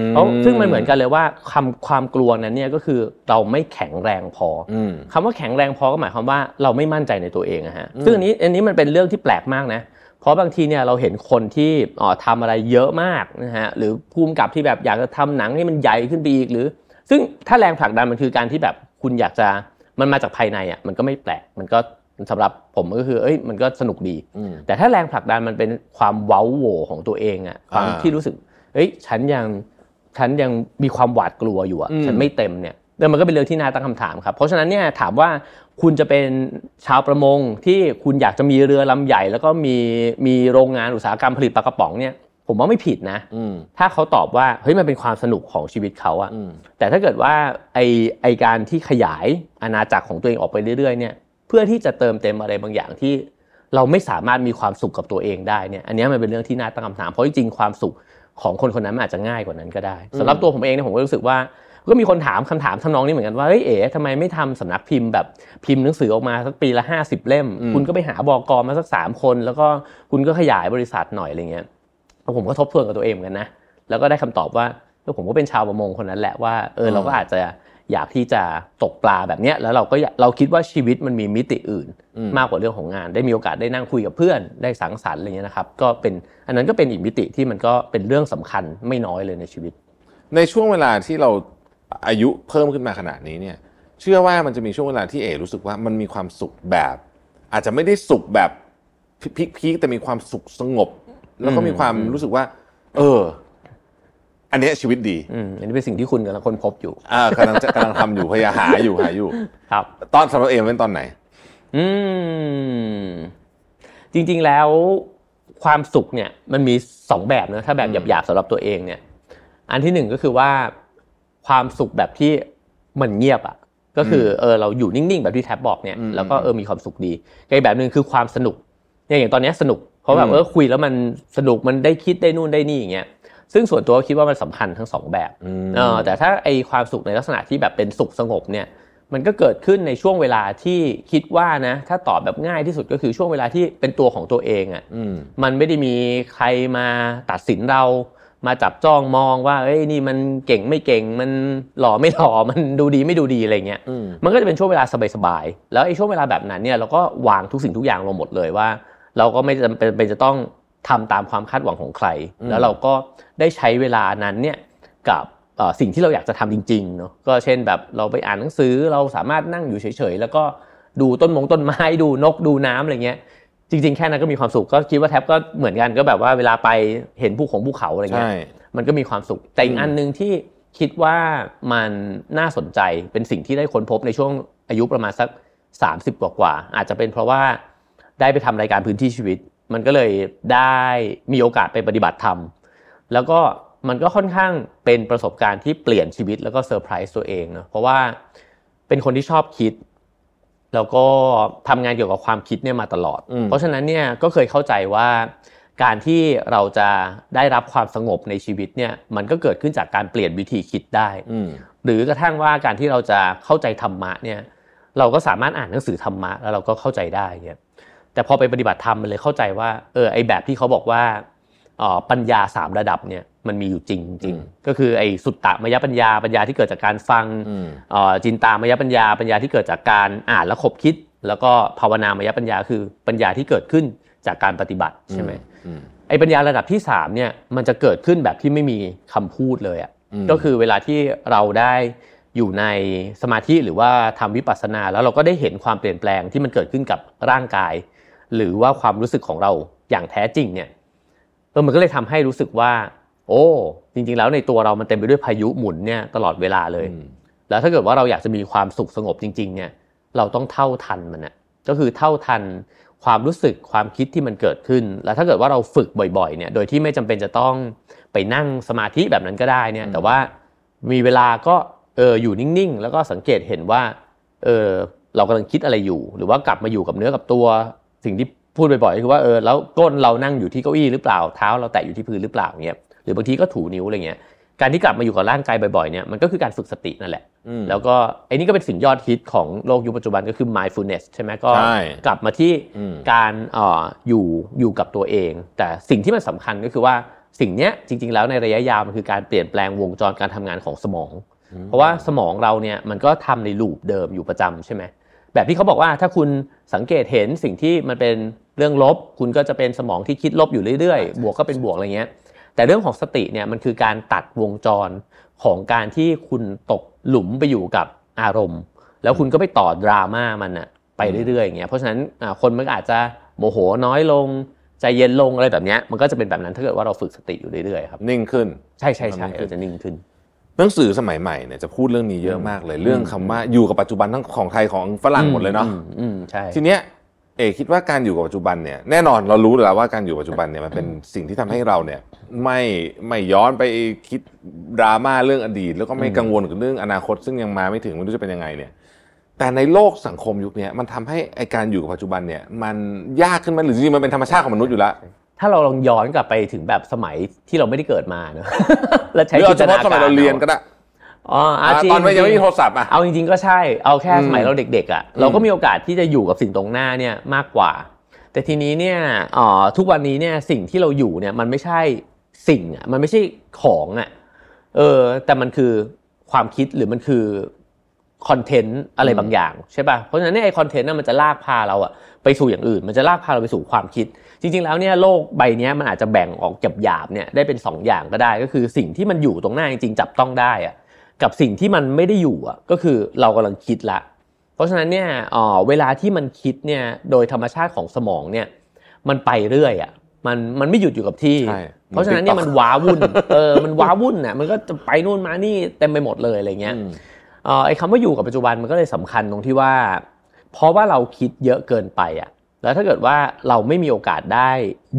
เพราะซึ่งมันเหมือนกันเลยว่าคำความกลัวนั้นเนี่ยก็คือเราไม่แข็งแรงพอออืมคำว่าแข็งแรงพอก็หมายความว่าเราไม่มั่นใจในตัวเองอะฮะซึ่งอันนี้อันนี้มันเป็นเรื่องที่แปลกมากนะเพราะบางทีเนี่ยเราเห็นคนที่อ๋อทำอะไรเยอะมากนะฮะหรือภูมิกับที่แบบอยากจะทำหนังให้มันใหญ่ขึ้นไปอีกหรือ ซึ่งถ้าแรงผลักดันมันคือการที่แบบคุณอยากจะมันมาจากภายในอะมันก็ไม่แปลกมันก็สำหรับผมก็คือ เอ้ย มันก็สนุกดีอืมแต่ถ้าแรงผลักดันมันเป็นความเว้าโหวของตัวเองอะความอ่าที่รู้สึก เอ้ยฉันยังฉันยังมีความหวาดกลัวอยู่อะอืมฉันไม่เต็มเนี่ยแล้วมันก็เป็นเรื่องที่น่าตั้งคำถามครับ เพราะฉะนั้นเนี่ยถามว่าคุณจะเป็นชาวประมงที่คุณอยากจะมีเรือลำใหญ่ แล้วก็มีมีโรงงานอุตสาหกรรมผลิตปลากระป๋องเนี่ยผมว่าไม่ผิดนะอืมถ้าเขาตอบว่าเฮ้ยมันเป็นความสนุกของชีวิตเขาอะอืมแต่ถ้าเกิดว่าไอไอการที่ขยายอาณาจักรของตัวเองออกไปเรื่อยๆเนี่ยเพื่อที่จะเติมเต็มอะไรบางอย่างที่เราไม่สามารถมีความสุขกับตัวเองได้เนี่ยอันเนี้ยมันเป็นเรื่องที่น่าตั้งคำถามเพราะจริงๆความสุข ของคนคนนั้นมันอาจจะง่ายกว่านั้นก็ได้สำหรับตัวผมเองเนี่ยผมก็รู้สึกว่าก็มีคนถามคำถามทำนองนี้เหมือนกันว่าเฮ้ยเอ๋ทำไมไม่ทำสำนักพิมพ์แบบพิมพ์หนังสือออกมาสักปีละห้าสิบเล่มอืมคุณก็ไปหาบอกรมาสักสามคน แล้วก็คุณก็ขยายบริษัทหน่อยอะไรเงี้ยผมก็ทบทวนกับตัวเองเหมือนกันนะแล้วก็ได้คำตอบว่าเออผมก็เป็นชาวประมงคนนั้นแหละว่าเออเราก็อาจจะ อยากที่จะตกปลาแบบเนี้ยแล้วเราก็อยากเราคิดว่าชีวิตมันมีมิติอื่นอืมมากกว่าเรื่องของงาน ได้มีโอกาสได้นั่งคุยกับเพื่อนได้สังสรรค์อะไรเงี้ยนะครับก็เป็นอันนั้นก็เป็นอีกมิติที่มันก็เป็นเรื่องสำคัญไม่น้อยเลยในชีวิต ในช่วงเวลาที่เราอายุเพิ่มขึ้นมาขนาดนี้เนี่ยเชื่อว่ามันจะมีช่วงเวลาที่เอรู้สึกว่ามันมีความสุขแบบ อาจจะไม่ได้สุขแบบพีคๆแต่มีความสุขสงบ แล้วก็มีความรู้สึกว่า เออ อันเนี้ยชีวิตดีอืมอันนี้เป็นสิ่งที่คุณกำลังค้นพบอยู่อ่ากำลังจะกำลังทำอยู่พยายามหาอยู่หาอยู่ ครับ ตอนสำหรับเอมเป็นตอนไหน อืม จริง ๆแล้วความสุขเนี่ย มันมีสองแบบนะถ้าแบบหยาบๆสำหรับตัวเองเนี่ย อันที่หนึ่งก็คือว่าความสุขแบบที่มันเงียบอะ ก็คือเออเราอยู่นิ่งๆแบบที่แท็บบอกเนี่ย อืมแล้วก็เออมีความสุขดีกับอีกแบบหนึ่งคือความสนุกเนี่ยอย่างตอนเนี้ยสนุกเพราะแบอืบม เออคุยแล้วมันสนุกมันได้คิดได้นู่นได้นี่อย่างเงี้ย ซึ่งส่วนตัวคิดว่ามันสำคัญทั้งสองแบบอืมเออแต่ถ้าไอความสุขในลักษณะที่แบบเป็นสุขสงบเนี่ยมันก็เกิดขึ้นในช่วงเวลาที่คิดว่านะ ถ้าตอบแบบง่ายที่สุดก็คือช่วงเวลาที่เป็นตัวของตัวเองอะ่ะอืมมันไม่ได้มีใครมาตัดสินเรามาจับจ้องมองว่าเอ้ยนี่มันเก่งไม่เก่งมันหล่อไม่หล่อมันดูดีไม่ดูดีอะไรเงี้ยอืมมันก็จะเป็นช่วงเวลาสบายๆแล้วไอ้ช่วงเวลาแบบนั้นเนี่ยเราก็วางทุกสิ่งทุกอย่างลงหมดเลยว่า เราก็ไม่จำเป็นจะต้อง ทำตามความคาดหวังของใครอืมแล้วเราก็ได้ใช้เวลานั้นเนี่ยกับเอ่อสิ่งที่เราอยากจะทำจริงๆเนาะก็เช่นแบบเราไปอ่านหนังสือเราสามารถนั่งอยู่เฉยๆแล้วก็ดูต้นมงต้นไม้ดูนกดูน้ำอะไรเงี้ยจริง ๆ แค่นั้นก็มีความสุขก็คิดว่าแท็บก็เหมือนกันก็แบบว่าเวลาไปเห็นภูเขาภูเขาอะไรเงี้ใช่ยมันก็มีความสุขแต่อีกอันหนึ่งที่คิดว่ามันน่าสนใจเป็นสิ่งที่ได้ค้นพบในช่วงอายุประมาณสัก 30 กว่ากว่าๆอาจจะเป็นเพราะว่าได้ไปทำรายการพื้นที่ชีวิต มันก็เลยได้มีโอกาสไปปฏิบัติธรรม แล้วก็มันก็ค่อนข้างเป็นประสบการณ์ที่เปลี่ยนชีวิตแล้วก็เซอร์ไพรส์ตัวเองเนาะเพราะว่าเป็นคนที่ชอบคิด แล้วก็ทำงานเกี่ยวกับความคิดเนี่ยมาตลอดอืมเพราะฉะนั้นเนี่ยก็เคยเข้าใจว่าการที่เราจะได้รับความสงบในชีวิตเนี่ยมันก็เกิดขึ้นจากการเปลี่ยนวิธีคิดได้อืมหรือกระทั่งว่าการที่เราจะเข้าใจธรรมะเนี่ยเราก็สามารถอ่านหนังสือธรรมะแล้วเราก็เข้าใจได้เนี่ย แต่พอไปปฏิบัติธรรมมันเลยเข้าใจว่าเออไอแบบที่เขาบอกว่าปัญญาสามระดับเนี่ยมันมีอยู่จริงจริงก็คือไอ้สุตตมยปัญญาปัญญาที่เกิดจากการฟังจินตามยปัญญาปัญญาที่เกิดจากการอ่านและคบคิด แล้วก็ภาวนามยปัญญาคือปัญญาที่เกิดขึ้นจากการปฏิบัติใช่ไหมไอ้ปัญญาระดับที่สามเนี่ยมันจะเกิดขึ้นแบบที่ไม่มีคำพูดเลยอะก็คือเวลาที่เราได้อยู่ในสมาธิหรือว่าทำวิปัสสนา แล้วเราก็ได้เห็นความเปลี่ยนแปลงที่มันเกิดขึ้นกับร่างกาย หรือว่าความรู้สึกของเราอย่างแท้จริงเนี่ยเออมันก็เลยทำให้รู้สึกว่า โอ้จริง ๆ แล้วในตัวเรามันเต็มไปด้วยพายุหมุนเนี่ยตลอดเวลาเลย แล้วถ้าเกิดว่าเราอยากจะมีความสุขสงบจริง ๆ เนี่ย เราต้องเท่าทันมันนะก็คือเท่าทันความรู้สึกความคิดที่มันเกิดขึ้น แล้วถ้าเกิดว่าเราฝึกบ่อยๆ เนี่ย โดยที่ไม่จำเป็นจะต้องไปนั่งสมาธิแบบนั้นก็ได้เนี่ย แต่ว่ามีเวลาก็เอออยู่นิ่งๆ แล้วก็สังเกตเห็นว่า เออเรากำลังคิดอะไรอยู่ หรือว่ากลับมาอยู่กับเนื้อกับตัว สิ่งที่พูดบ่อยๆคือว่าเออแล้วก้นเรานั่งอยู่ที่เก้าอี้หรือเปล่าเท้าเราแตะอยู่ที่พื้นหรือเปล่าเงี้ยหรือบางทีก็ถูนิ้วอะไรเงี้ยการที่กลับมาอยู่กับร่างกายบ่อยๆเนี่ยมันก็คือการฝึกสตินั่นแหละ แล้วก็ไอ้นี่ก็เป็นสิ่งยอดฮิตของโลกยุคปัจจุบันก็คือ mindfulness ใช่ไหมก็กลับมาที่การอ่ออยู่อยู่กับตัวเอง แต่สิ่งที่มันสำคัญก็คือว่าสิ่งเนี้ยจริง ๆ แล้วในระยะยาวมันคือการเปลี่ยนแปลงวงจรการทำงานของสมอง เพราะว่าสมองเราเนี่ยมันก็ทำในลูปเดิมอยู่ประจำใช่ไหม แบบที่เขาบอกว่าถ้าคุณสังเกตเห็นสิ่งที่มันเป็นเรื่องลบ คุณก็จะเป็นสมองที่คิดลบอยู่เรื่อยๆ บวกก็เป็นบวกอะไรเงี้ย แต่เรื่องของสติเนี่ยมันคือการตัดวงจรของการที่คุณตกหลุมไปอยู่กับอารมณ์ แล้วคุณก็ไปต่อดราม่ามันอะไปเรื่อยๆอย่างเงี้ยเพราะฉะนั้นคนมันอาจจะโมโหน้อยลงใจเย็นลงอะไรแบบนี้มันก็จะเป็นแบบนั้นถ้าเกิดว่าเราฝึกสติอยู่เรื่อยๆครับนิ่งขึ้น ใช่ใช่ใช่จะนิ่งขึ้น หนังสือสมัยใหม่เนี่ยจะพูดเรื่องนี้เยอะมากเลย เรื่องคำว่าอยู่กับปัจจุบันทั้งของไทยของฝรั่งหมดเลยเนาะใช่ทีเนี้ยเอกคิดว่าการอยู่กับปัจจุบันเนี่ยแน่นอนเรารู้แล้วว่าการอยู่ปัจจุบันเนี่ยมันเป็นสิ่งที่ทำให้เราเนี่ยไม่ไม่ย้อนไปคิดดราม่าเรื่องอดีต แล้วก็ไม่กังวลกับเรื่องอนาคต ซึ่งยังมาไม่ถึงไม่รู้จะเป็นยังไงเนี่ยแต่ในโลกสังคมยุคนี้มันทำให้ไอการอยู่กับปัจจุบันเนี่ยมันยากขึ้นไหมหรือจริงๆมันเป็นธรรมชาติของมนุษย์อยู่แล้ว ถ้าเราลองย้อนกลับไปถึงแบบสมัยที่เราไม่ได้เกิดมาเนอะแล้วใช้จินตนาการสมัยเราเรียนก็ได้อ๋อตอนไม่ยังไม่มีโทรศัพท์อะเอาจริงๆก็ใช่เอาแค่สมัยเราเด็กๆอะเราก็มีโอกาสที่จะอยู่กับสิ่งตรงหน้าเนี่ยมากกว่า แต่ทีนี้เนี่ยอ๋อทุกวันนี้เนี่ยสิ่งที่เราอยู่เนี่ยมันไม่ใช่สิ่งอะมันไม่ใช่ของอะเออแต่มันคือความคิดหรือมันคือคอนเทนต์อะไรบางอย่างใช่ป่ะเพราะฉะนั้นไอ้คอนเทนต์น่ะมันจะลากพาเราอะ ไปสู่อย่างอื่น มันจะลากพาเราไปสู่ความคิด จริง ๆ แล้วเนี่ยโลกใบนี้มันอาจจะแบ่งออกหยาบๆเนี่ยได้เป็น 2 อย่างก็ได้ ก็คือสิ่งที่มันอยู่ตรงหน้าจริงๆจับต้องได้อะกับสิ่งที่มันไม่ได้อยู่อะก็คือเรากำลังคิดละ เพราะฉะนั้นเนี่ยเวลาที่มันคิดเนี่ยโดยธรรมชาติของสมองเนี่ยมันไปเรื่อยอะมันมันไม่หยุดอยู่กับที่ เพราะฉะนั้นเนี่ยมันว้าวุ่นเออมันว้าวุ่นอะมันก็จะไปนู่นมานี่เต็มไปหมดเลยอะไรเงี้ยไอ้คำว่าอยู่กับปัจจุบันมันก็เลยสำคัญตรงที่ว่า เพราะว่าเราคิดเยอะเกินไปอะแล้วถ้าเกิดว่าเราไม่มีโอกาสได้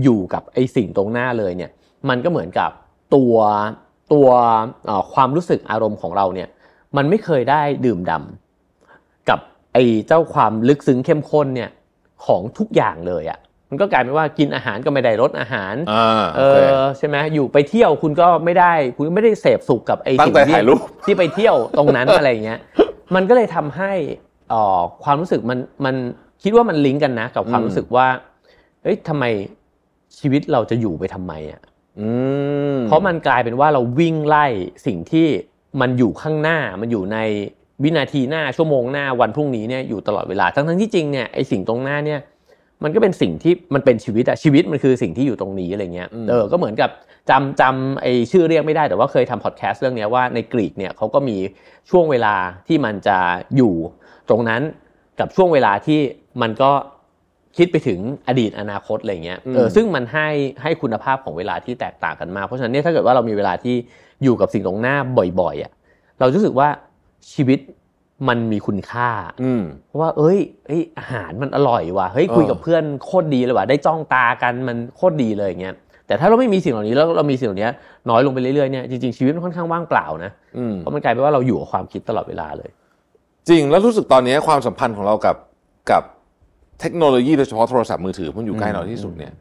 อยู่กับไอ้สิ่งตรงหน้าเลยเนี่ย มันก็เหมือนกับตัวตัวความรู้สึกอารมณ์ของเราเนี่ย มันไม่เคยได้ดื่มดำกับไอ้เจ้าความลึกซึ้งเข้มข้นเนี่ยของทุกอย่างเลยอะ่ะมันก็กลายเป็นว่ากินอาหารก็ไม่ได้รสอาหารเออใช่ไหมอยู่ไปเที่ยวคุณก็ไม่ได้คุณไม่ได้เสพสุขกับไอ้สิ่งที่ที่ไปเที่ยวตรงนั้นอะไรเงี้ย มันก็เลยทำให้ ความรู้สึกมันมันคิดว่ามันลิงก์กันนะ กับความรู้สึกว่าเฮ้ยทำไมชีวิตเราจะอยู่ไปทำไมอะเพราะมันกลายเป็นว่าเราวิ่งไล่สิ่งที่มันอยู่ข้างหน้ามันอยู่ในวินาทีหน้าชั่วโมงหน้าวันพรุ่งนี้เนี่ยอยู่ตลอดเวลาทั้งทั้งที่จริงเนี่ยไอสิ่งตรงหน้าเนี่ย มันก็เป็นสิ่งที่มันเป็นชีวิตอะชีวิตมันคือสิ่งที่อยู่ตรงนี้อะไรเงี้ยเออก็เหมือนกับจำจำไอชื่อเรียกไม่ได้แต่ว่าเคยทำพอดแคสต์เรื่องนี้ว่าในกรีกเนี่ยเขาก็มีช่วงเวลาที่มันจะอยู่ ตรงนั้นกับช่วงเวลาที่มันก็คิดไปถึงอดีตอนาคตอะไรเงี้ยเออซึ่งมันให้ให้คุณภาพของเวลาที่แตกต่างกันมากเพราะฉะนั้นเนี่ยถ้าเกิดว่าเรามีเวลาที่อยู่กับสิ่งตรงหน้าบ่อยๆอะเรารู้สึกว่าชีวิตมันมีคุณค่าเพราะว่า เอ้ยเอ้ยอาหารมันอร่อยว่ะเฮ้ยคุยกับเพื่อนโคตรดีเลยว่ะได้จ้องตากันมันโคตรดีเลยอย่างเงี้ยแต่ถ้าเราไม่มีสิ่งเหล่านี้แล้วเรามีสิ่งเหล่านี้น้อยลงไปเรื่อยๆเนี่ยจริงๆชีวิตมันค่อนข้างว่างเปล่านะเพราะมันกลายเป็นว่าเราอยู่กับความคิดตลอดเวลาเลย จริงแล้วรู้สึกตอนนี้ความสัมพันธ์ของเรากับกับเทคโนโลยีโดยเฉพาะโทรศัพท์มือถือมันอยู่ใกล้เราที่สุดเนี่ย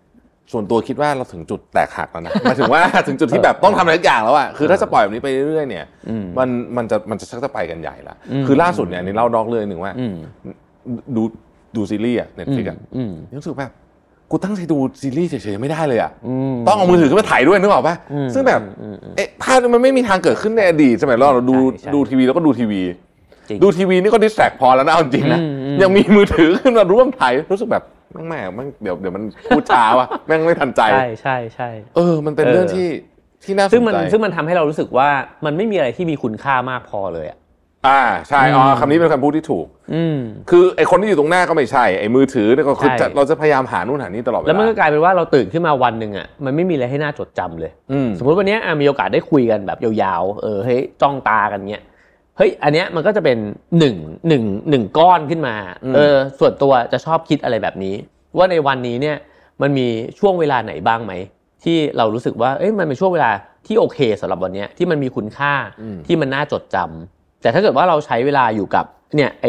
ส่วนตัวคิดว่าเราถึงจุดแตกหักแล้วนะหมายถึงว่าถึงจุดที่แบบต้องทำอะไรสักอย่างแล้วอะคือถ้าจะปล่อยแบบนี้ไปเรื่อยๆเนี่ย มันมันจะมันจะชักจะไปกันใหญ่ละคือล่าสุดเนี่ยนี่เล่านอกเรื่องหนึ่งว่าดูดูซีรีส์อะ Netflix อะอืมรู้สึกแบบกูตั้งใจดูซีรีส์เฉยๆไม่ได้เลยอะอืมต้องเอามือถือขึ้นมาถ่ายด้วยนึกออกปะอืมซึ่งแบบอืมอืมเอ๊ะภาพมันไม่มีทางเกิดขึ้นในอดีตสมัยเราเราดูใช่ใช่ดูทีวีแล้วก็ดูทีวีจริง ดูทีวีนี่ก็ดิสแทรกพอแล้วนะเอาจริงนะอืมอืมยังมีมือถือขึ้นมาร่วมถ่ายรู้สึกแบบแม่งแม่งแม่งเดี๋ยวเดี๋ยวมันพูดช้าวะแม่งไม่ทันใจใช่ใช่ใช่เออ มันเป็นเออเรื่องที่ที่น่าสนใจซึ่งมันซึ่งมันทำให้เรารู้สึกว่ามันไม่มีอะไรที่มีคุณค่ามากพอเลยอะอ่าใช่อ๋ออืมคำนี้เป็นคำพูดที่ถูก อืมคือไอคนที่อยู่ตรงหน้าก็ไม่ใช่ไอมือถือเนี่ยก็คือใช่จะเราจะพยายามหานู่นหานี่ตลอดเวลาแล้วมันก็กลายเป็นว่าเราตื่นขึ้นมาวันหนึ่งอะมันไม่มีอะไรให้น่าจดจำเลยอืมสมมติวันเนี้ยอะมีโอกาสได้คุยกันแบบยาวๆเออเฮ้ยจ้องตากันเงี้ย เฮ้ยอันเนี้ยมันก็จะเป็นหนึ่งหนึ่งหนึ่งก้อนขึ้นมาอืมเออส่วนตัวจะชอบคิดอะไรแบบนี้ ว่าในวันนี้เนี่ยมันมีช่วงเวลาไหนบ้างไหมที่เรารู้สึกว่าเอ้ยมันเป็นช่วงเวลาที่โอเคสำหรับวันเนี้ยที่มันมีคุณค่าที่มันน่าจดจำแต่ถ้าเกิดว่าเราใช้เวลาอยู่กับเนี่ยไอ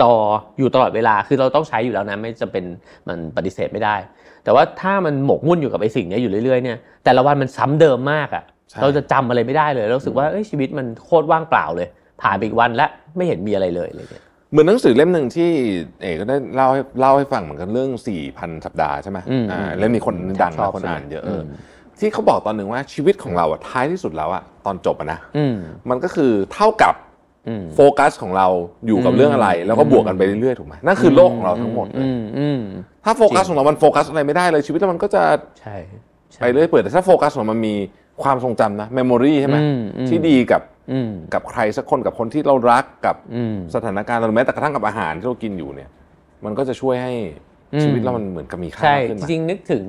จออยู่ตลอดเวลาคือเราต้องใช้อยู่แล้วนะไม่จำเป็นมันปฏิเสธไม่ได้ แต่ว่าถ้ามันหมกมุ่นอยู่กับไอ้สิ่งเนี้ยอยู่เรื่อยๆเนี่ยแต่ละวันมันซ้ำเดิมมากอะ่ะใช่เราจะจำอะไรไม่ได้เลยเรารู้สึกว่าเอ้ยชีวิตมันโคตรว่างเปล่าเลย ผ่านไปอีกวันแล้วไม่เห็นมีอะไรเลยอะไรเงี้ยเหมือนหนังสือเล่มหนึ่งที่เอกก็ได้เล่าให้เล่าให้ฟังเหมือนกันเรื่อง 4,000 สัปดาห์ใช่ไหมอืมอ่าอืมเล่มนี้คนดังชอบนะคนอ่านเยอะอืมเออที่เขาบอกตอนหนึ่งว่าชีวิตของเราอะท้ายที่สุดแล้วอะตอนจบอะนะอืมมันก็คือเท่ากับอืมโฟกัสของเราอยู่กับอืมเรื่องอะไร แล้วก็บวกกันไปเรื่อยๆถูกไหมนั่นคือโลกของเราทั้งหมดเลยอืมอืมถ้าโฟกัสของเรา มันโฟกัสอะไรไม่ได้เลยชีวิตเรามันก็จะใช่ใช่ไปเรื่อยเปื่อยแต่ถ้าโฟกัสของเรามันมีความทรงจำนะเมมโมรีใช่ไหมอืมอืมที่ดีกับอืม กับใครสักคนกับคนที่เรารักกับอืมสถานการณ์หรือแม้แต่กระทั่งกับอาหารที่เรากินอยู่เนี่ย มันก็จะช่วยให้อืมชีวิตเรามันเหมือนกับมีค่าใช่มากขึ้นจมาริงๆนึกถึง